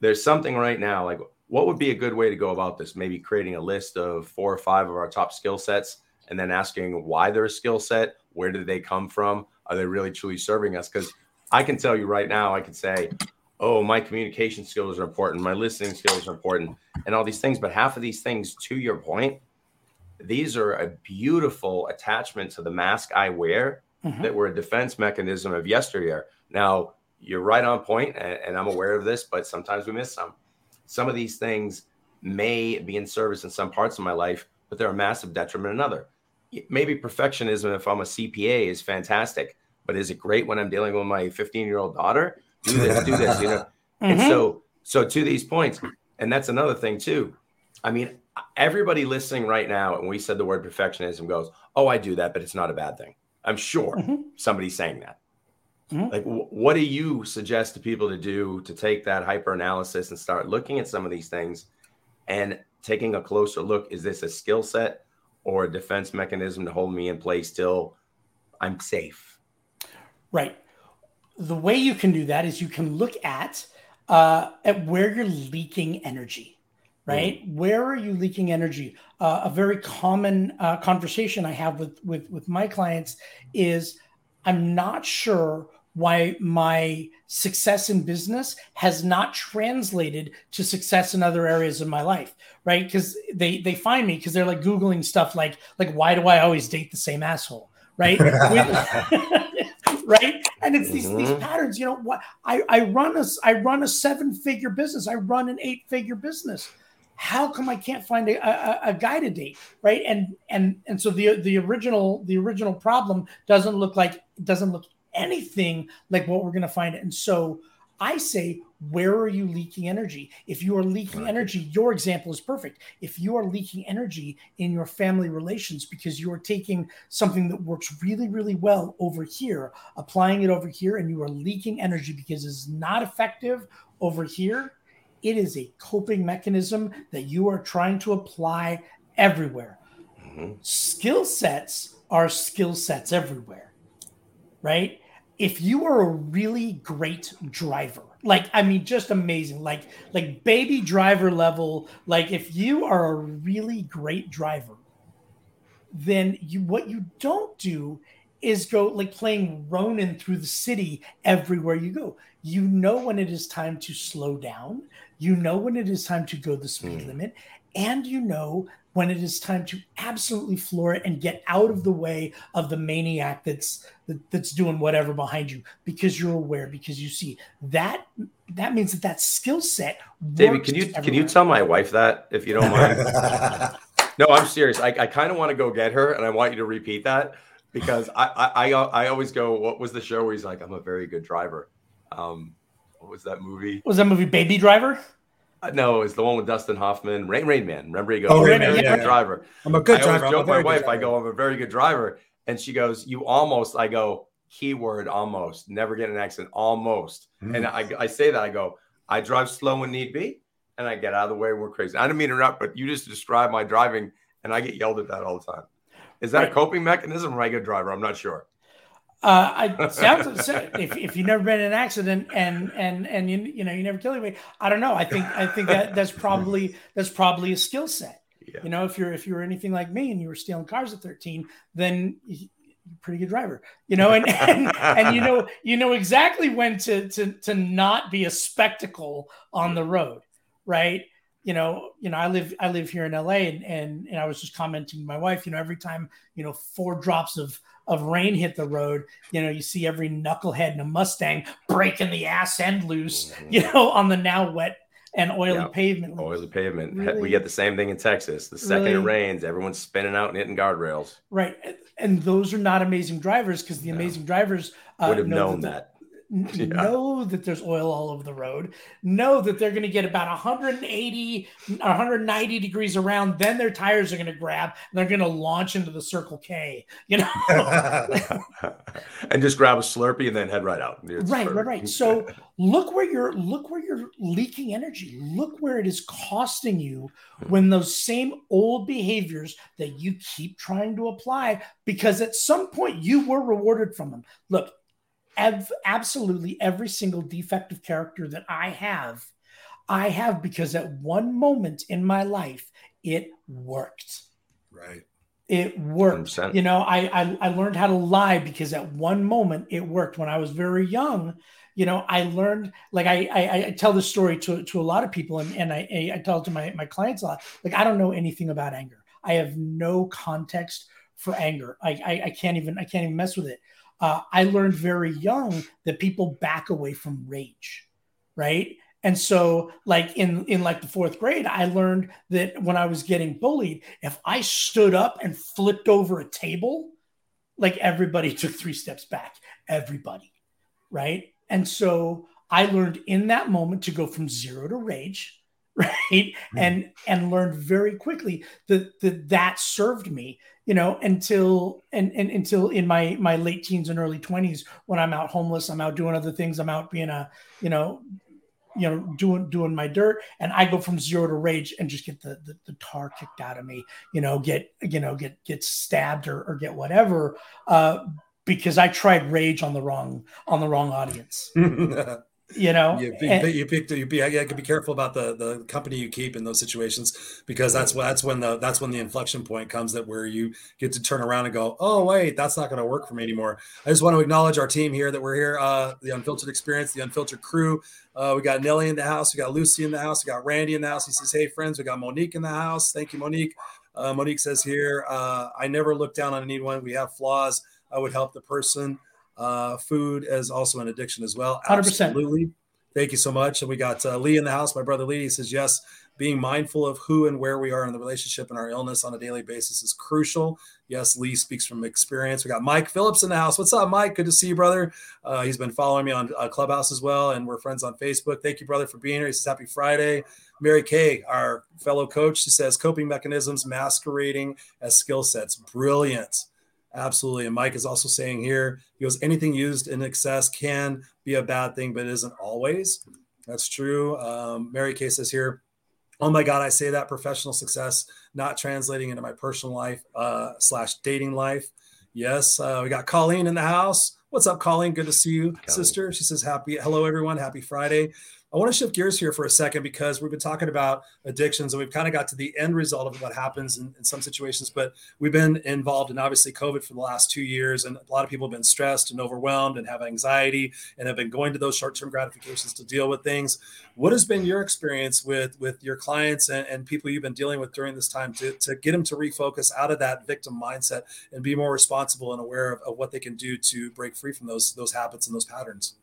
There's something right now, like what would be a good way to go about this? Maybe creating a list of four or five of our top skill sets and then asking why they're a skill set, where did they come from? Are they really truly serving us? Because I can tell you right now, I can say, oh, my communication skills are important, my listening skills are important, and all these things. But half of these things, to your point, these are a beautiful attachment to the mask I wear mm-hmm. that were a defense mechanism of yesteryear. Now, you're right on point, and, and I'm aware of this, but sometimes we miss some. Some of these things may be in service in some parts of my life, but they're a massive detriment in other. Maybe perfectionism, if I'm a CPA, is fantastic, but is it great when I'm dealing with my 15 year old daughter? Do this, do this, you know. Mm-hmm. And so, so to these points, and that's another thing too. I mean, everybody listening right now, and we said the word perfectionism goes, "Oh, I do that, but it's not a bad thing." I'm sure mm-hmm. somebody's saying that. Mm-hmm. Like, w- what do you suggest to people to do to take that hyper analysis and start looking at some of these things and taking a closer look? Is this a skill set or a defense mechanism to hold me in place till I'm safe? Right. The way you can do that is you can look at uh, at where you're leaking energy right? Mm. where are you leaking energy? Uh, a very common uh, conversation i have with with with my clients is i'm not sure why my success in business has not translated to success in other areas of my life right? Because they they find me because they're like googling stuff like like why do i always date the same asshole right right and it's these, mm-hmm. these patterns you know what I, I run a i run a seven figure business i run an eight figure business how come I can't find a, a, a, guy to date, right? And and and so the the original the original problem doesn't look like doesn't look anything like what we're going to find. And so I say, where are you leaking energy? If you are leaking right. energy, your example is perfect. If you are leaking energy in your family relations because you are taking something that works really, really well over here, applying it over here, and you are leaking energy because it's not effective over here, it is a coping mechanism that you are trying to apply everywhere. Mm-hmm. Skill sets are skill sets everywhere. right? If you are a really great driver, like I mean, just amazing, like like baby driver level, like if you are a really great driver, then you what you don't do is go like playing Ronin through the city everywhere you go. You know when it is time to slow down, you know when it is time to go the speed mm. limit, and you know when it is time to absolutely floor it and get out of the way of the maniac that's that, that's doing whatever behind you because you're aware because you see that that means that that skill set david can you everywhere. can you tell my wife that if you don't mind? No i'm serious. I, I kind of want to go get her and i want you to repeat that because I, I i i always go what was the show where he's like i'm a very good driver. Um what was that movie? Was that movie baby driver no, it's the one with Dustin Hoffman, Rain Rain Man. Remember he goes, "Oh, Rain Man, yeah, yeah. driver." I'm a good I driver. I joke my wife. I go, "I'm a very good driver," and she goes, "You almost." I go, "Keyword almost. Never get an accident. Almost." Mm. And I, I say that. I go, "I drive slow when need be, and I get out of the way when we're crazy." I didn't mean to interrupt, but you just described my driving, and I get yelled at that all the time. Is that right. a coping mechanism? Or am I a good driver? I'm not sure. Uh, I sounds if, if you've never been in an accident and and and you you know you never kill anybody, I don't know. I think I think that that's probably that's probably a skill set. Yeah. You know, if you're if you're anything like me and you were stealing cars at 13, then you're pretty good driver. You know, and and, and you know you know exactly when to to to not be a spectacle on the road, right? you know, you know, I live I live here in LA and and, and I was just commenting to my wife, you know, every time, you know, four drops of of rain hit the road, you know, you see every knucklehead in a Mustang breaking the ass end loose, mm-hmm. you know, on the now wet and oily yeah. pavement. Oily pavement. Really, we get the same thing in Texas. The second really, it rains, everyone's spinning out and hitting guardrails. Right. And those are not amazing drivers because the no. amazing drivers uh, would have known that. that yeah. know that there's oil all over the road, know that they're going to get about 180, 190 degrees around, then their tires are going to grab and they're going to launch into the Circle K, you know, and just grab a Slurpee and then head right out. It's right, perfect. right, right. So look where you're, look where you're leaking energy. Look where it is costing you hmm. when those same old behaviors that you keep trying to apply, because at some point you were rewarded from them. Look, ev- absolutely every single defective character that I have, I have because at one moment in my life it worked. Right. It worked. 100%. You know, I, I I learned how to lie because at one moment it worked. When I was very young, you know, I learned like I I, I tell this story to, to a lot of people and, and I, I tell it to my, my clients a lot. Like I don't know anything about anger. I have no context for anger. I, I, I can't even I can't even mess with it uh, I learned very young that people back away from rage, right? And so, like in in like the fourth grade, I learned that when I was getting bullied, if I stood up and flipped over a table, like everybody took three steps back, everybody, right? And so I learned in that moment to go from zero to rage, right? And and learned very quickly that that that served me you know until and, and until in my my late teens and early 20s when i'm out homeless i'm out doing other things i'm out being a you know you know doing doing my dirt. And i go from zero to rage and just get the, the, the tar kicked out of me you know get you know get get stabbed or, or get whatever uh because i tried rage on the wrong on the wrong audience you know you, and, you picked you be be careful about the the company you keep in those situations because that's that's when the that's when the inflection point comes that where you get to turn around and go oh wait that's not going to work for me anymore. I just want to acknowledge our team here that we're here uh the unfiltered experience the unfiltered crew. Uh we got nelly in the house we got lucy in the house we got randy in the house. He says hey friends we got monique in the house. Thank you monique. Uh, monique says here uh i never look down on anyone. We have flaws. I would help the person uh, food is also an addiction as well. 100%. Absolutely. Thank you so much. And we got uh, Lee in the house. My brother Lee he says, yes, being mindful of who and where we are in the relationship and our illness on a daily basis is crucial. Yes, Lee speaks from experience. We got Mike Phillips in the house. What's up, Mike? Good to see you, brother. Uh, he's been following me on uh, Clubhouse as well, and we're friends on Facebook. Thank you, brother, for being here. He says, Happy Friday. Mary Kay, our fellow coach, she says, coping mechanisms masquerading as skill sets. Brilliant. Absolutely. And Mike is also saying here, he goes, anything used in excess can be a bad thing, but it isn't always. That's true. Um, Mary Kay says here, oh my God, I say that professional success, not translating into my personal life uh, slash dating life. Yes. Uh, we got Colleen in the house. What's up, Colleen? Good to see you, Colleen. sister. She says, Happy, hello, everyone. Happy Friday. I want to shift gears here for a second because we've been talking about addictions and we've kind of got to the end result of what happens in, in, some situations. But we've been involved in obviously COVID for the last two years, and a lot of people have been stressed and overwhelmed and have anxiety and have been going to those short term gratifications to deal with things. What has been your experience with with your clients and, and people you've been dealing with during this time to, to get them to refocus out of that victim mindset and be more responsible and aware of, of what they can do to break free from those those habits and those patterns?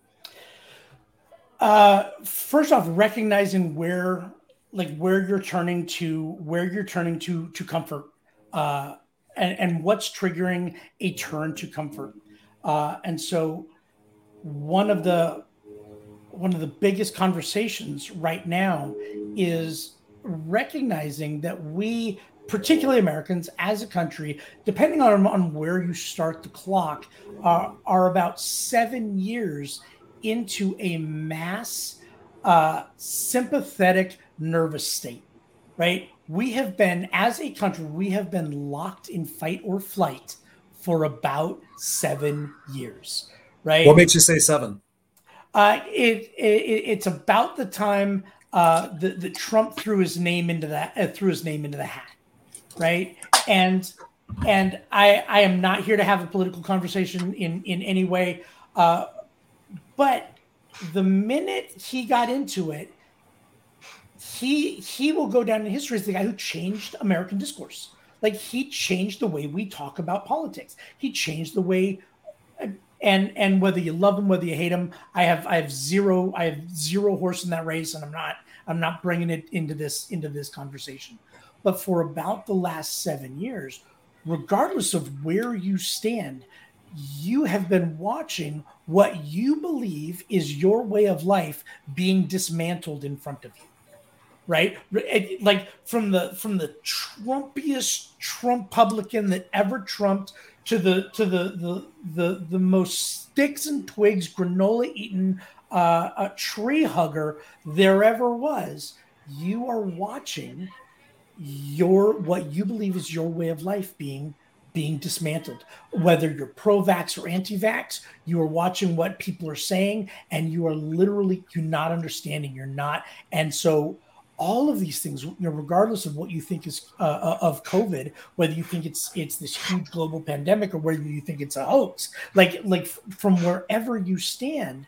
Uh, first off, recognizing where, like, where you're turning to, where you're turning to to comfort, uh, and and what's triggering a turn to comfort. Uh, and so, one of the one of the biggest conversations right now is recognizing that we particularly Americans as a country, depending on, on where you start the clock, uh, are about seven years into a mass uh, sympathetic nervous state, right? We have been, as a country, we have been locked in fight or flight for about seven years, right? What makes you say seven? Uh, it, it it's about the time uh, that, Trump threw his name into that uh, threw his name into the hat, right? And and I I am not here to have a political conversation in in any way. Uh, but the minute he got into it, he he will go down in history as the guy who changed American discourse. Like he changed the way we talk about politics. He changed the way and and whether you love him whether you hate him i have i have zero i have zero horse in that race and i'm not i'm not bringing it into this into this conversation but for about the last 7 years regardless of where you stand you have been watching what you believe is your way of life being dismantled in front of you right? Like from the from the trumpiest trump publican that ever trumped to the to the the the, the most sticks and twigs granola eating uh, a tree hugger there ever was you are watching your what you believe is your way of life being being dismantled. Whether you're pro vax or anti vax, you are watching what people are saying and you are literally, you're not understanding. You're not. And so, all of these things, you know, regardless of what you think is uh, uh of COVID, whether you think it's it's this huge global pandemic or whether you think it's a hoax, like like from wherever you stand,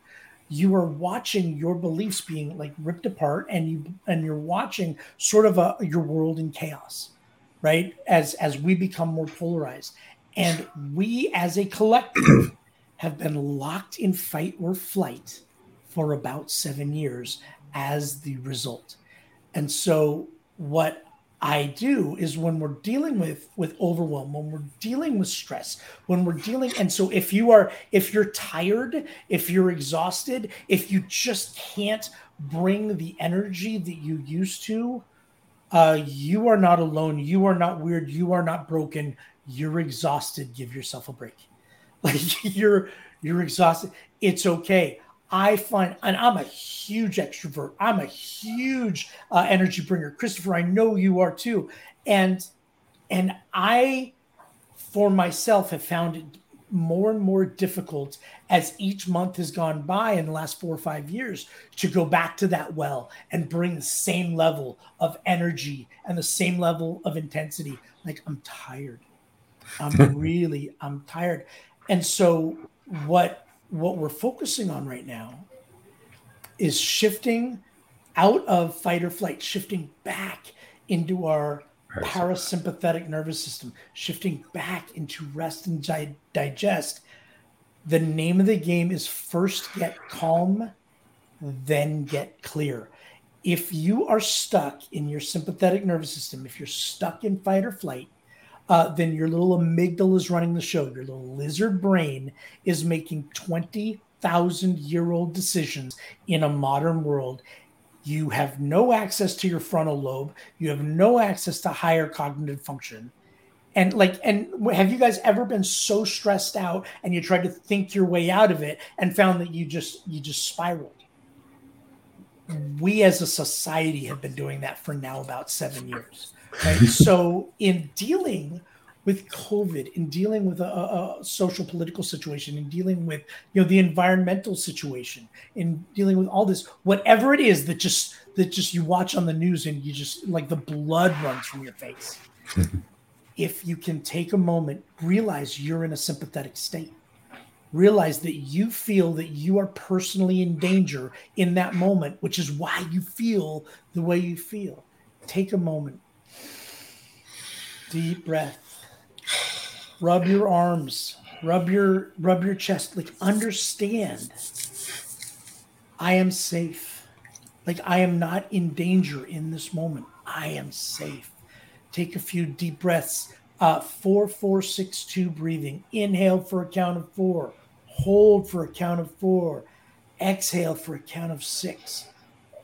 you are watching your beliefs being like ripped apart, and you and you're watching sort of a your world in chaos right? As as we become more polarized, and we as a collective have been locked in fight or flight for about seven years as the result. And so what I do is when we're dealing with with overwhelm, when we're dealing with stress, when we're dealing and so if you are if you're tired, if you're exhausted, if you just can't bring the energy that you used to uh, you are not alone. You are not weird. You are not broken. You're exhausted. Give yourself a break. Like you're you're exhausted. It's okay. I find, and I'm a huge extrovert. I'm a huge uh, energy bringer. Christopher, I know you are too. And and I, for myself, have found it more and more difficult as each month has gone by in the last four or five years to go back to that well and bring the same level of energy and the same level of intensity. Like I'm tired. I'm really I'm tired. And so what what we're focusing on right now is shifting out of fight or flight, shifting back into our parasympathetic nervous system, shifting back into rest and di- digest. The name of the game is first get calm, then get clear. If you are stuck in your sympathetic nervous system, if you're stuck in fight or flight, uh, then your little amygdala is running the show. Your little lizard brain is making 20,000 year old decisions in a modern world you have no access to your frontal lobe. You have no access to higher cognitive function. And like and have you guys ever been so stressed out and you tried to think your way out of it and found that you just you just spiraled? We as a society have been doing that for now about seven years right? So in dealing with COVID, in dealing with a, a, social political situation, in dealing with you know the environmental situation, in dealing with all this, whatever it is that just that just you watch on the news and you just like the blood runs from your face. if you can take a moment, realize you're in a sympathetic state. Realize that you feel that you are personally in danger in that moment, which is why you feel the way you feel. Take a moment. Deep breath. Rub your arms. Rub your rub your chest. Like understand. I am safe. Like I am not in danger in this moment. I am safe. Take a few deep breaths. Uh, four, four, six, two breathing. Inhale for a count of four. Hold for a count of four. Exhale for a count of six.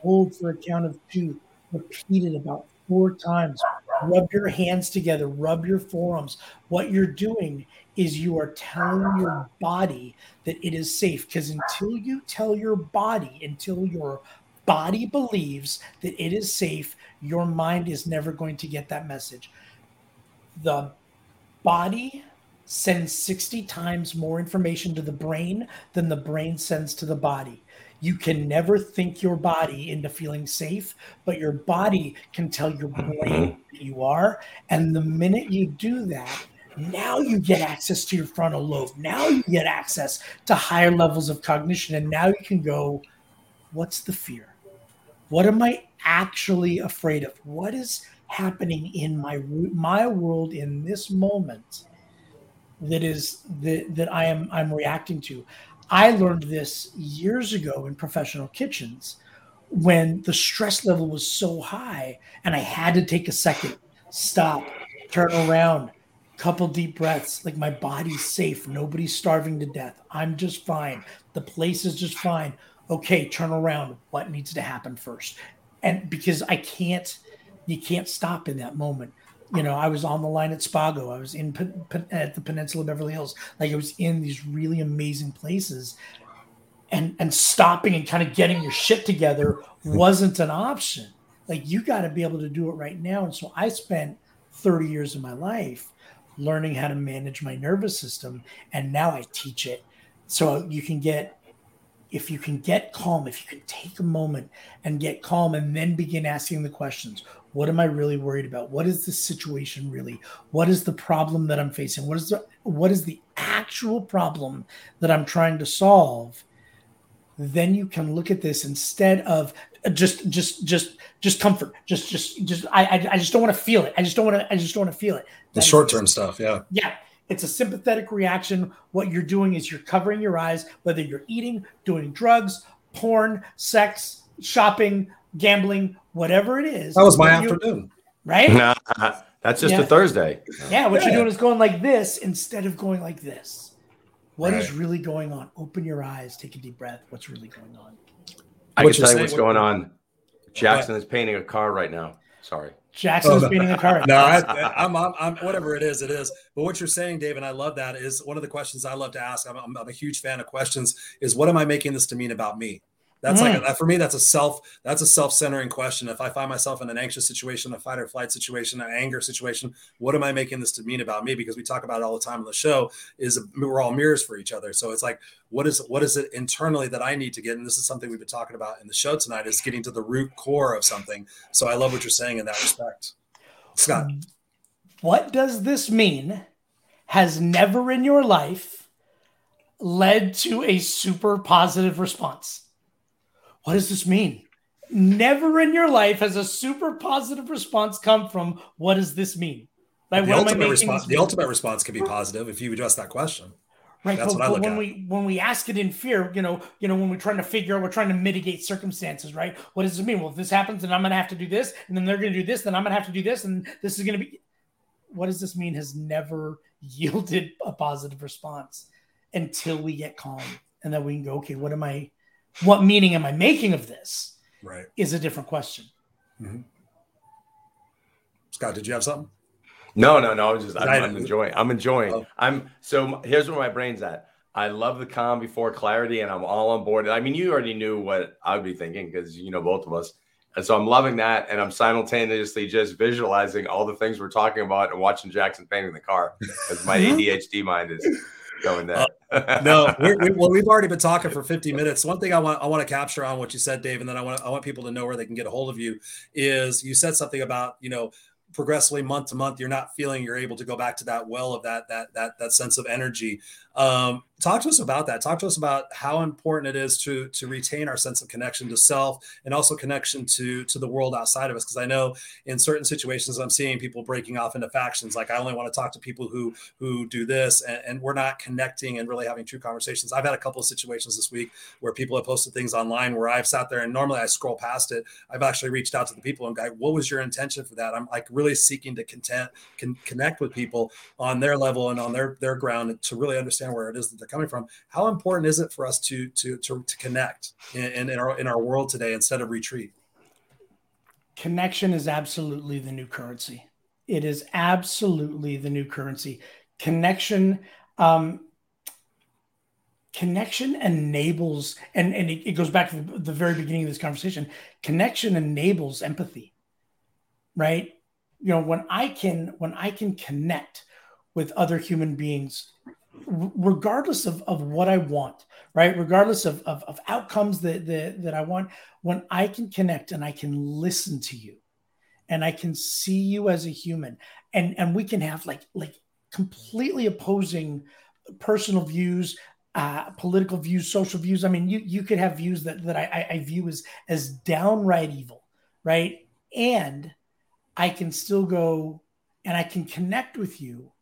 Hold for a count of two. Repeat it about four times. Rub your hands together, rub your forearms. What you're doing is you are telling your body that it is safe because until you tell your body, until your body believes that it is safe, your mind is never going to get that message. The body sends 60 times more information to the brain than the brain sends to the body. You can never think your body into feeling safe, but your body can tell your brain mm-hmm. that you are. And the minute you do that, now you get access to your frontal lobe. Now you get access to higher levels of cognition. And now you can go, what's the fear? What am I actually afraid of? What is happening in my my world in this moment that is that, that I am I'm reacting to? I learned this years ago in professional kitchens when the stress level was so high and I had to take a second, stop, turn around, couple deep breaths. Like my body's safe. Nobody's starving to death. I'm just fine. The place is just fine. Okay, turn around. What needs to happen first? And because I can't, you can't stop in that moment you know, I was on the line at Spago. I was in at the Peninsula Beverly Hills. Like I was in these really amazing places, and and stopping and kind of getting your shit together mm-hmm. wasn't an option. Like you got to be able to do it right now. And so I spent 30 years of my life learning how to manage my nervous system, and now I teach it. So you can get if you can get calm, if you can take a moment and get calm and then begin asking the questions what am i really worried about? What is the situation really? What is the problem that i'm facing? What is the what is the actual problem that i'm trying to solve? Then you can look at this instead of uh, just just just just comfort just just just i i, I just don't want to feel it. I just don't want to i just don't want to feel it. The short-term stuff yeah. Yeah. It's a sympathetic reaction. What you're doing is you're covering your eyes whether you're eating doing drugs porn sex shopping gambling, whatever it is. That was my afternoon. Right? Nah, that's just yeah. a Thursday. Yeah, what yeah. you're doing is going like this instead of going like this. What right. is really going on? Open your eyes, take a deep breath. What's really going on? I what can tell you what's going on. Jackson is painting a car right now. Sorry. Jackson is oh, painting a car. no, I, am I'm, I'm, whatever it is, it is. But what you're saying, Dave, and I love that is one of the questions I love to ask. I'm, I'm, I'm a huge fan of questions. Is what am I making this to mean about me? That's mm. like a, for me. That's a self. That's a self-centering question. If I find myself in an anxious situation, a fight or flight situation, an anger situation, what am I making this to mean about me? Because we talk about it all the time on the show. Is we're all mirrors for each other. So it's like, what is what is it internally that I need to get? And this is something we've been talking about in the show tonight. Is getting to the root core of something. So I love what you're saying in that respect, Scott. What does this mean? Has never in your life led to a super positive response what does this mean? Never in your life has a super positive response come from what does this mean? Like the ultimate response, the ultimate response can be positive if you address that question. Right, That's but, but when at. we when we ask it in fear, you know, you know, when we're trying to figure out, we're trying to mitigate circumstances, right? What does it mean? Well, if this happens, then I'm going to have to do this, and then they're going to do this, then I'm going to have to do this, and this is going to be. What does this mean? Has never yielded a positive response until we get calm, and then we can go, okay, what am I? What meaning am I making of this? Right. Is a different question. Mm-hmm. Scott, did you have something? No, no, no. Just I'm, I'm, enjoying. I'm enjoying. Oh. I'm so here's where my brain's at. I love the calm before clarity, and I'm all on board. I mean, you already knew what I'd be thinking because you know both of us. And so I'm loving that. And I'm simultaneously just visualizing all the things we're talking about and watching Jackson painting the car because my ADHD mind is going there. Uh, no, we're, we, well, we've already been talking for 50 minutes. One thing I want I want to capture on what you said, Dave, and then I want I want people to know where they can get a hold of you. Is you said something about you know progressively month to month you're not feeling you're able to go back to that well of that that that that sense of energy um, talk to us about that. Talk to us about how important it is to to retain our sense of connection to self and also connection to to the world outside of us. Because i know in certain situations i'm seeing people breaking off into factions. Like i only want to talk to people who who do this and, and we're not connecting and really having true conversations. I've had a couple of situations this week where people have posted things online where i've sat there and normally i scroll past it. I've actually reached out to the people and guy what was your intention for that? I'm like really seeking to content can connect with people on their level and on their their ground to really understand where it is that they're coming from how important is it for us to to to, to connect in, in our in our world today instead of retreat? Connection is absolutely the new currency. It is absolutely the new currency. Connection um, connection enables and and it, it goes back to the, the, very beginning of this conversation. Connection enables empathy right? You know when i can when i can connect with other human beings regardless of, of what I want, right? Regardless of, of, of outcomes that, that, that I want, when I can connect and I can listen to you and I can see you as a human and, and we can have like, like completely opposing personal views, uh, political views, social views. I mean, you, you could have views that, that I, I view as, as downright evil, right? And I can still go and I can connect with you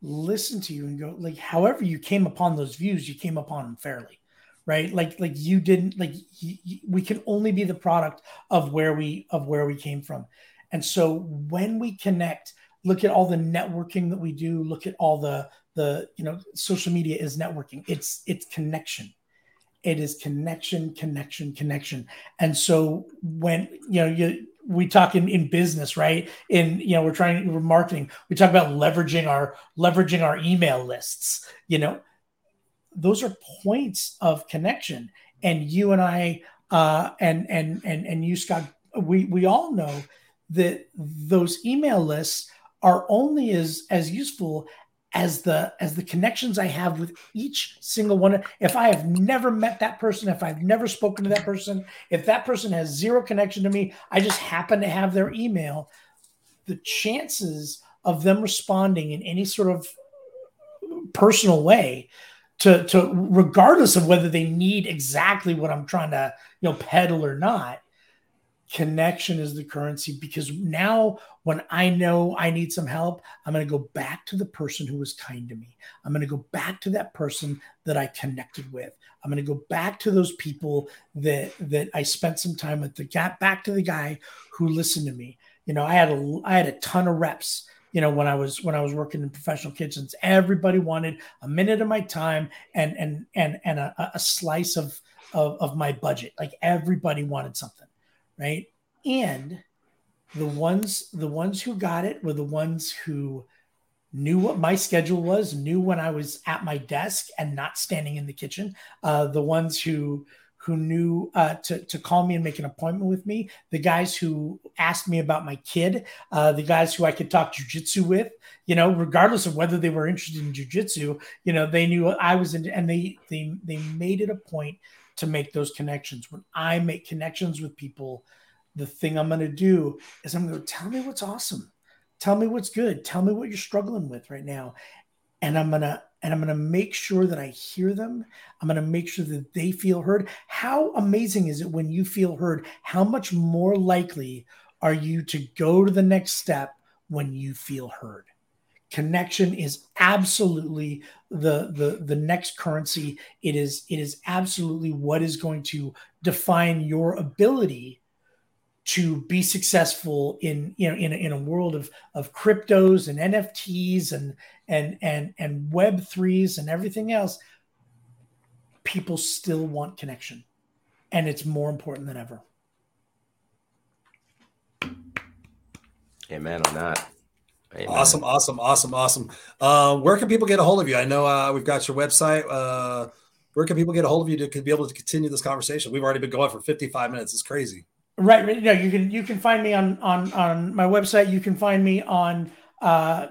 listen to you and go like however you came upon those views you came upon them fairly right? Like like you didn't like we can only be the product of where we of where we came from. And so when we connect look at all the networking that we do look at all the the you know social media is networking. It's it's connection. It is connection connection connection. And so when you know you we talk in, in business, right? In you know, we're trying we're marketing. We talk about leveraging our leveraging our email lists. You know, those are points of connection. And you and I, uh, and and and and you, Scott, we we all know that those email lists are only as as useful as the as the connections I have with each single one. If I have never met that person, if I've never spoken to that person, if that person has zero connection to me, I just happen to have their email, the chances of them responding in any sort of personal way to to regardless of whether they need exactly what I'm trying to, you know, peddle or not, connection is the currency because now when I know I need some help, I'm going to go back to the person who was kind to me. I'm going to go back to that person that I connected with. I'm going to go back to those people that that I spent some time with. The got back to the guy who listened to me. You know, I had a I had a ton of reps. You know, when I was when I was working in professional kitchens, everybody wanted a minute of my time and and and and a, a slice of, of of my budget. Like everybody wanted something right? And the ones the ones who got it were the ones who knew what my schedule was, knew when I was at my desk and not standing in the kitchen. Uh, the ones who who knew uh, to, to call me and make an appointment with me, the guys who asked me about my kid, uh, the guys who I could talk jujitsu with, you know, regardless of whether they were interested in jujitsu, you know, they knew I was in, and they they they made it a point to make those connections. When I make connections with people, the thing I'm going to do is I'm going to tell me what's awesome. Tell me what's good. Tell me what you're struggling with right now. And I'm going to and I'm going to make sure that I hear them. I'm going to make sure that they feel heard. How amazing is it when you feel heard? How much more likely are you to go to the next step when you feel heard? Connection is absolutely the the the next currency. It is it is absolutely what is going to define your ability to be successful in you know in a, in a world of of cryptos and NFTs and and and and web 3s and everything else people still want connection. And it's more important than ever. Amen on that Amen. Awesome, awesome, awesome, awesome. Uh, where can people get a hold of you? I know uh, we've got your website. Uh, where can people get a hold of you to be able to continue this conversation? We've already been going for 55 minutes. It's crazy. Right. right. No, you can you can find me on on on my website. You can find me on uh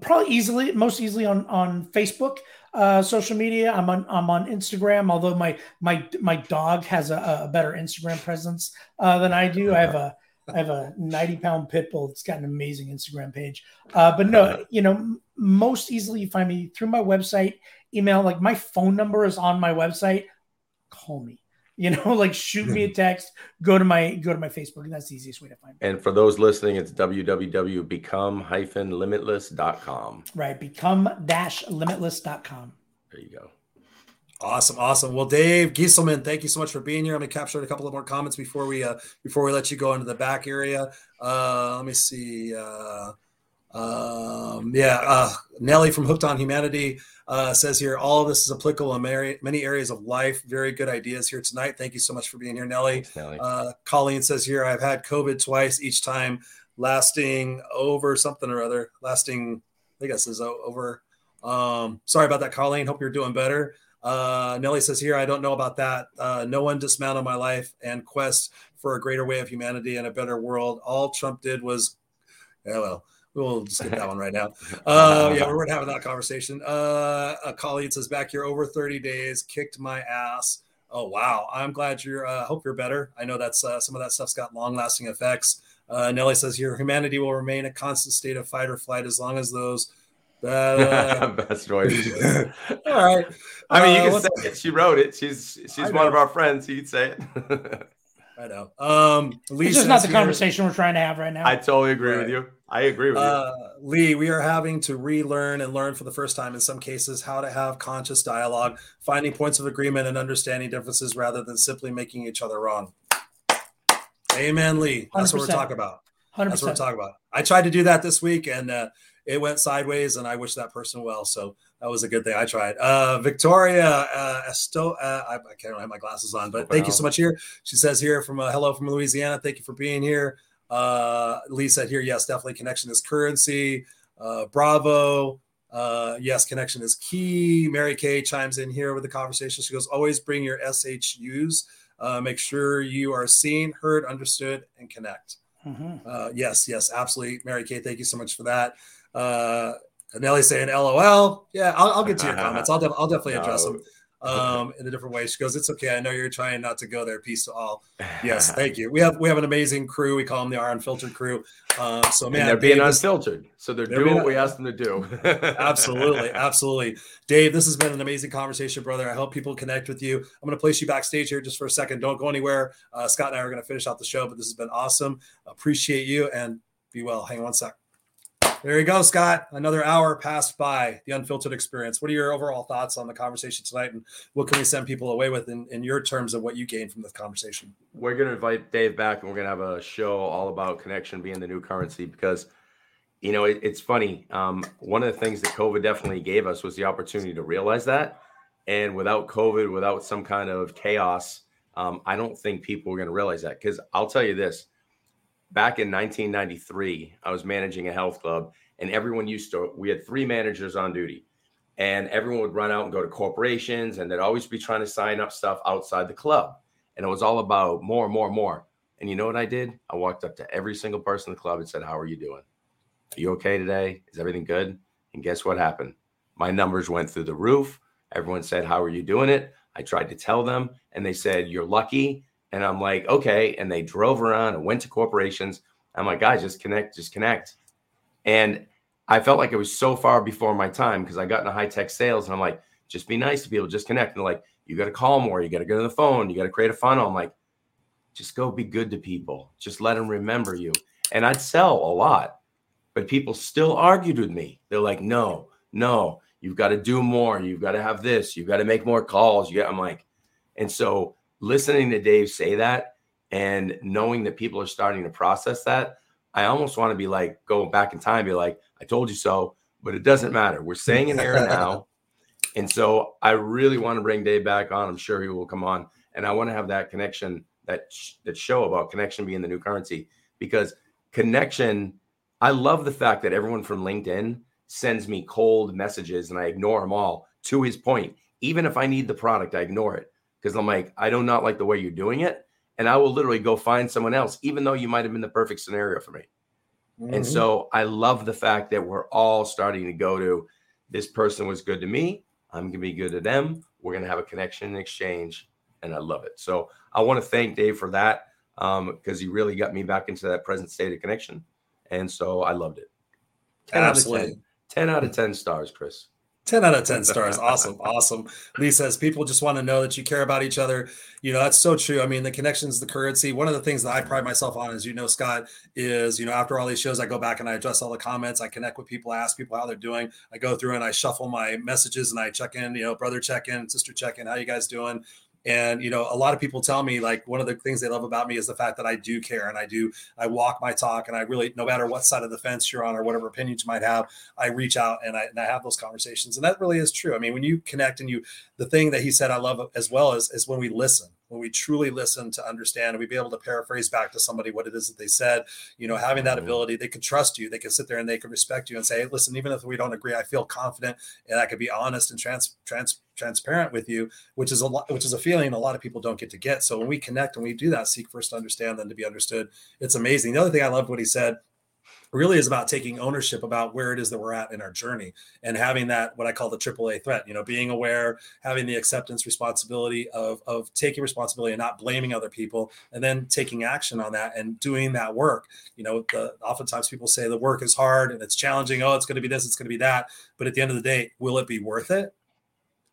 probably easily most easily on on Facebook uh, social media. I'm on I'm on Instagram. Although my my my dog has a, a better Instagram presence uh, than I do. I have a I have a 90 pound pit bull. It's got an amazing Instagram page. Uh, but no, you know, most easily you find me through my website, email. Like my phone number is on my website. Call me you know like shoot me a text go to my go to my facebook and that's the easiest way to find me and for those listening it's www.become-limitless.com right become-limitless.com there you go Awesome, awesome. Well, Dave Gieselman, thank you so much for being here. I'm gonna capture a couple of more comments before we uh before we let you go into the back area. Uh let me see. Uh um, yeah, uh, Nelly from Hooked on Humanity uh, says here, all of this is applicable in many, many areas of life. Very good ideas here tonight. Thank you so much for being here, Nelly. Thanks, Nelly. Uh, Colleen says here, I've had COVID twice, each time lasting over something or other, lasting, I guess is over. Um, sorry about that, Colleen. Hope you're doing better. Uh, Nelly says here, I don't know about that. Uh, no one dismantled my life and quest for a greater way of humanity and a better world. All Trump did was, yeah, well, We'll just skip that one right now. Uh, yeah, we're having that conversation. Uh, a colleague says back here over 30 days, kicked my ass. Oh wow, I'm glad you're. Uh, hope you're better. I know that's uh, some of that stuff's got long lasting effects. Uh, Nelly says here, humanity will remain a constant state of fight or flight as long as those. Uh, Best voice. All right. I mean, you can uh, say it. She wrote it. She's she's one of our friends. You'd say it. I know. Um, Lee this is not the here, conversation we're trying to have right now. I totally agree right. with you. I agree with uh, you. Lee, we are having to relearn and learn for the first time in some cases how to have conscious dialogue, finding points of agreement and understanding differences rather than simply making each other wrong. Amen, Lee. That's 100%. what we're talking about. 100%. That's what we're talking about. I tried to do that this week and uh, it went sideways, and I wish that person well. So that was a good thing. I tried. Uh, Victoria uh, Esto, uh, I, I, can't have my glasses on, but thank you so much here. She says here from uh, hello from Louisiana. Thank you for being here. Uh, Lee said here, yes, definitely connection is currency. Uh, bravo. Uh, yes, connection is key. Mary Kay chimes in here with the conversation. She goes, always bring your SHUs. Uh, make sure you are seen, heard, understood, and connect. Mm-hmm. Uh, yes, yes, absolutely. Mary Kay, thank you so much for that. Uh, Nelly's saying LOL. Yeah, I'll, I'll get to your comments. I'll, I'll definitely address no. them um, in a different way. She goes, "It's okay. I know you're trying not to go there. Peace to all." Yes, thank you. We have we have an amazing crew. We call them the R Unfiltered crew. Um, so man, and they're being unfiltered, so they're, they're doing what we asked them to do. absolutely, absolutely, Dave. This has been an amazing conversation, brother. I hope people connect with you. I'm going to place you backstage here just for a second. Don't go anywhere. Uh, Scott and I are going to finish out the show, but this has been awesome. Appreciate you and be well. Hang on one sec. There you go, Scott. Another hour passed by the unfiltered experience. What are your overall thoughts on the conversation tonight, and what can we send people away with in, in your terms of what you gained from this conversation? We're going to invite Dave back, and we're going to have a show all about connection being the new currency because, you know, it, it's funny. Um, one of the things that COVID definitely gave us was the opportunity to realize that, and without COVID, without some kind of chaos, um, I don't think people are going to realize that. Because I'll tell you this back in 1993, I was managing a health club, and everyone used to, we had three managers on duty, and everyone would run out and go to corporations, and they'd always be trying to sign up stuff outside the club. And it was all about more, more, more. And you know what I did? I walked up to every single person in the club and said, How are you doing? Are you okay today? Is everything good? And guess what happened? My numbers went through the roof. Everyone said, How are you doing it? I tried to tell them, and they said, You're lucky and I'm like, okay. And they drove around and went to corporations. I'm like, guys, just connect, just connect. And I felt like it was so far before my time because I got into high tech sales and I'm like, just be nice to people, just connect. And they're like, you got to call more, you got to go to the phone, you got to create a funnel. I'm like, just go be good to people, just let them remember you. And I'd sell a lot, but people still argued with me. They're like, no, no, you've got to do more, you've got to have this, you've got to make more calls. You I'm like, and so listening to Dave say that and knowing that people are starting to process that, I almost want to be like, go back in time, be like, I told you so, but it doesn't matter. We're saying it here now. And so I really want to bring Dave back on. I'm sure he will come on. And I want to have that connection, that, that show about connection being the new currency because connection, I love the fact that everyone from LinkedIn sends me cold messages and I ignore them all to his point. Even if I need the product, I ignore it because I'm like, I do not like the way you're doing it. and I will literally go find someone else, even though you might have been the perfect scenario for me. Mm-hmm. And so I love the fact that we're all starting to go to this person was good to me. I'm going to be good to them. We're going to have a connection and exchange. And I love it. So I want to thank Dave for that because um, he really got me back into that present state of connection. And so I loved it. 10 Absolutely. out of 10. 10 out of 10 stars, Chris. 10 out of 10 stars. Awesome. awesome. Lee says people just want to know that you care about each other. You know, that's so true. I mean, the connections, the currency. One of the things that I pride myself on, as you know, Scott, is, you know, after all these shows, I go back and I address all the comments. I connect with people, I ask people how they're doing. I go through and I shuffle my messages and I check in, you know, brother check in, sister check in. How you guys doing? And you know, a lot of people tell me like one of the things they love about me is the fact that I do care and I do I walk my talk and I really no matter what side of the fence you're on or whatever opinions you might have, I reach out and I, and I have those conversations. And that really is true. I mean, when you connect and you the thing that he said I love as well is is when we listen when we truly listen to understand and we be able to paraphrase back to somebody what it is that they said you know having that mm-hmm. ability they can trust you they can sit there and they can respect you and say hey, listen even if we don't agree i feel confident and i can be honest and trans, trans transparent with you which is a lot which is a feeling a lot of people don't get to get so when we connect and we do that seek first to understand then to be understood it's amazing the other thing i loved what he said really is about taking ownership about where it is that we're at in our journey and having that what I call the AAA threat. You know, being aware, having the acceptance responsibility of of taking responsibility and not blaming other people, and then taking action on that and doing that work. You know, the, oftentimes people say the work is hard and it's challenging. Oh, it's going to be this, it's going to be that. But at the end of the day, will it be worth it?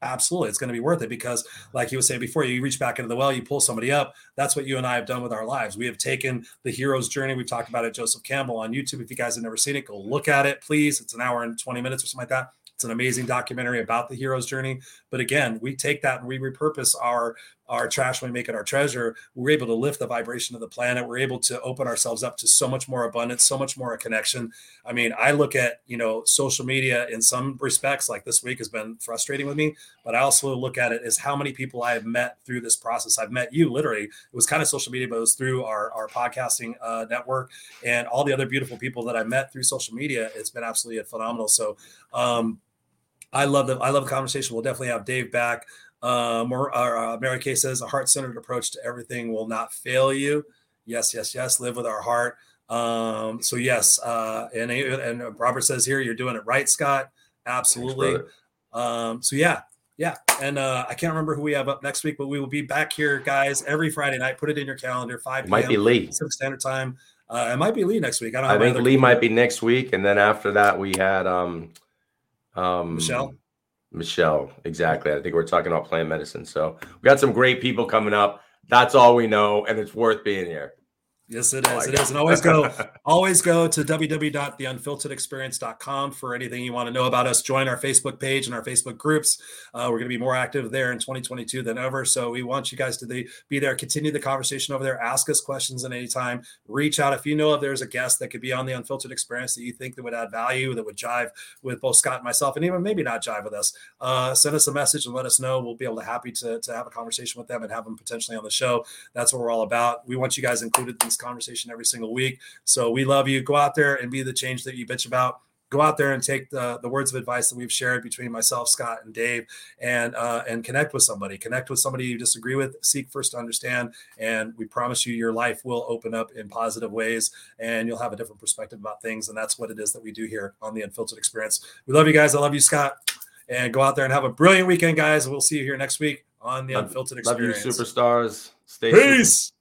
Absolutely it's going to be worth it because like he was saying before you reach back into the well you pull somebody up that's what you and i have done with our lives we have taken the hero's journey we've talked about it joseph campbell on youtube if you guys have never seen it go look at it please it's an hour and 20 minutes or something like that it's an amazing documentary about the hero's journey. But again, we take that and we repurpose our our trash when we make it our treasure. We're able to lift the vibration of the planet. We're able to open ourselves up to so much more abundance, so much more a connection. I mean, I look at you know social media in some respects, like this week has been frustrating with me, but I also look at it as how many people I have met through this process. I've met you literally. It was kind of social media, but it was through our our podcasting uh, network and all the other beautiful people that I met through social media. It's been absolutely phenomenal. So. Um, I love the I love the conversation. We'll definitely have Dave back. Um, or, uh, Mary Kay says a heart centered approach to everything will not fail you. Yes, yes, yes. Live with our heart. Um, so yes, uh, and and Robert says here you're doing it right, Scott. Absolutely. Thanks, um, so yeah, yeah, and uh, I can't remember who we have up next week, but we will be back here, guys, every Friday night. Put it in your calendar. Five. Might be Lee. Pacific Standard Time. Uh, it might be Lee next week. I don't. I think Lee might be next week, and then after that we had um, um, Michelle. Michelle, exactly. I think we're talking about plant medicine. So we got some great people coming up. That's all we know, and it's worth being here. Yes, it is. It is. And always go, always go to www.theunfilteredexperience.com for anything you want to know about us. Join our Facebook page and our Facebook groups. Uh, we're going to be more active there in 2022 than ever. So we want you guys to be there. Continue the conversation over there. Ask us questions at any time. Reach out if you know if there's a guest that could be on the Unfiltered Experience that you think that would add value, that would jive with both Scott and myself, and even maybe not jive with us. Uh, send us a message and let us know. We'll be able to happy to, to have a conversation with them and have them potentially on the show. That's what we're all about. We want you guys included in conversation every single week. So we love you. Go out there and be the change that you bitch about. Go out there and take the, the words of advice that we've shared between myself, Scott, and Dave, and uh, and connect with somebody. Connect with somebody you disagree with. Seek first to understand, and we promise you, your life will open up in positive ways, and you'll have a different perspective about things. And that's what it is that we do here on the Unfiltered Experience. We love you guys. I love you, Scott. And go out there and have a brilliant weekend, guys. We'll see you here next week on the Unfiltered Experience. Love you, superstars. Stay Peace. Super.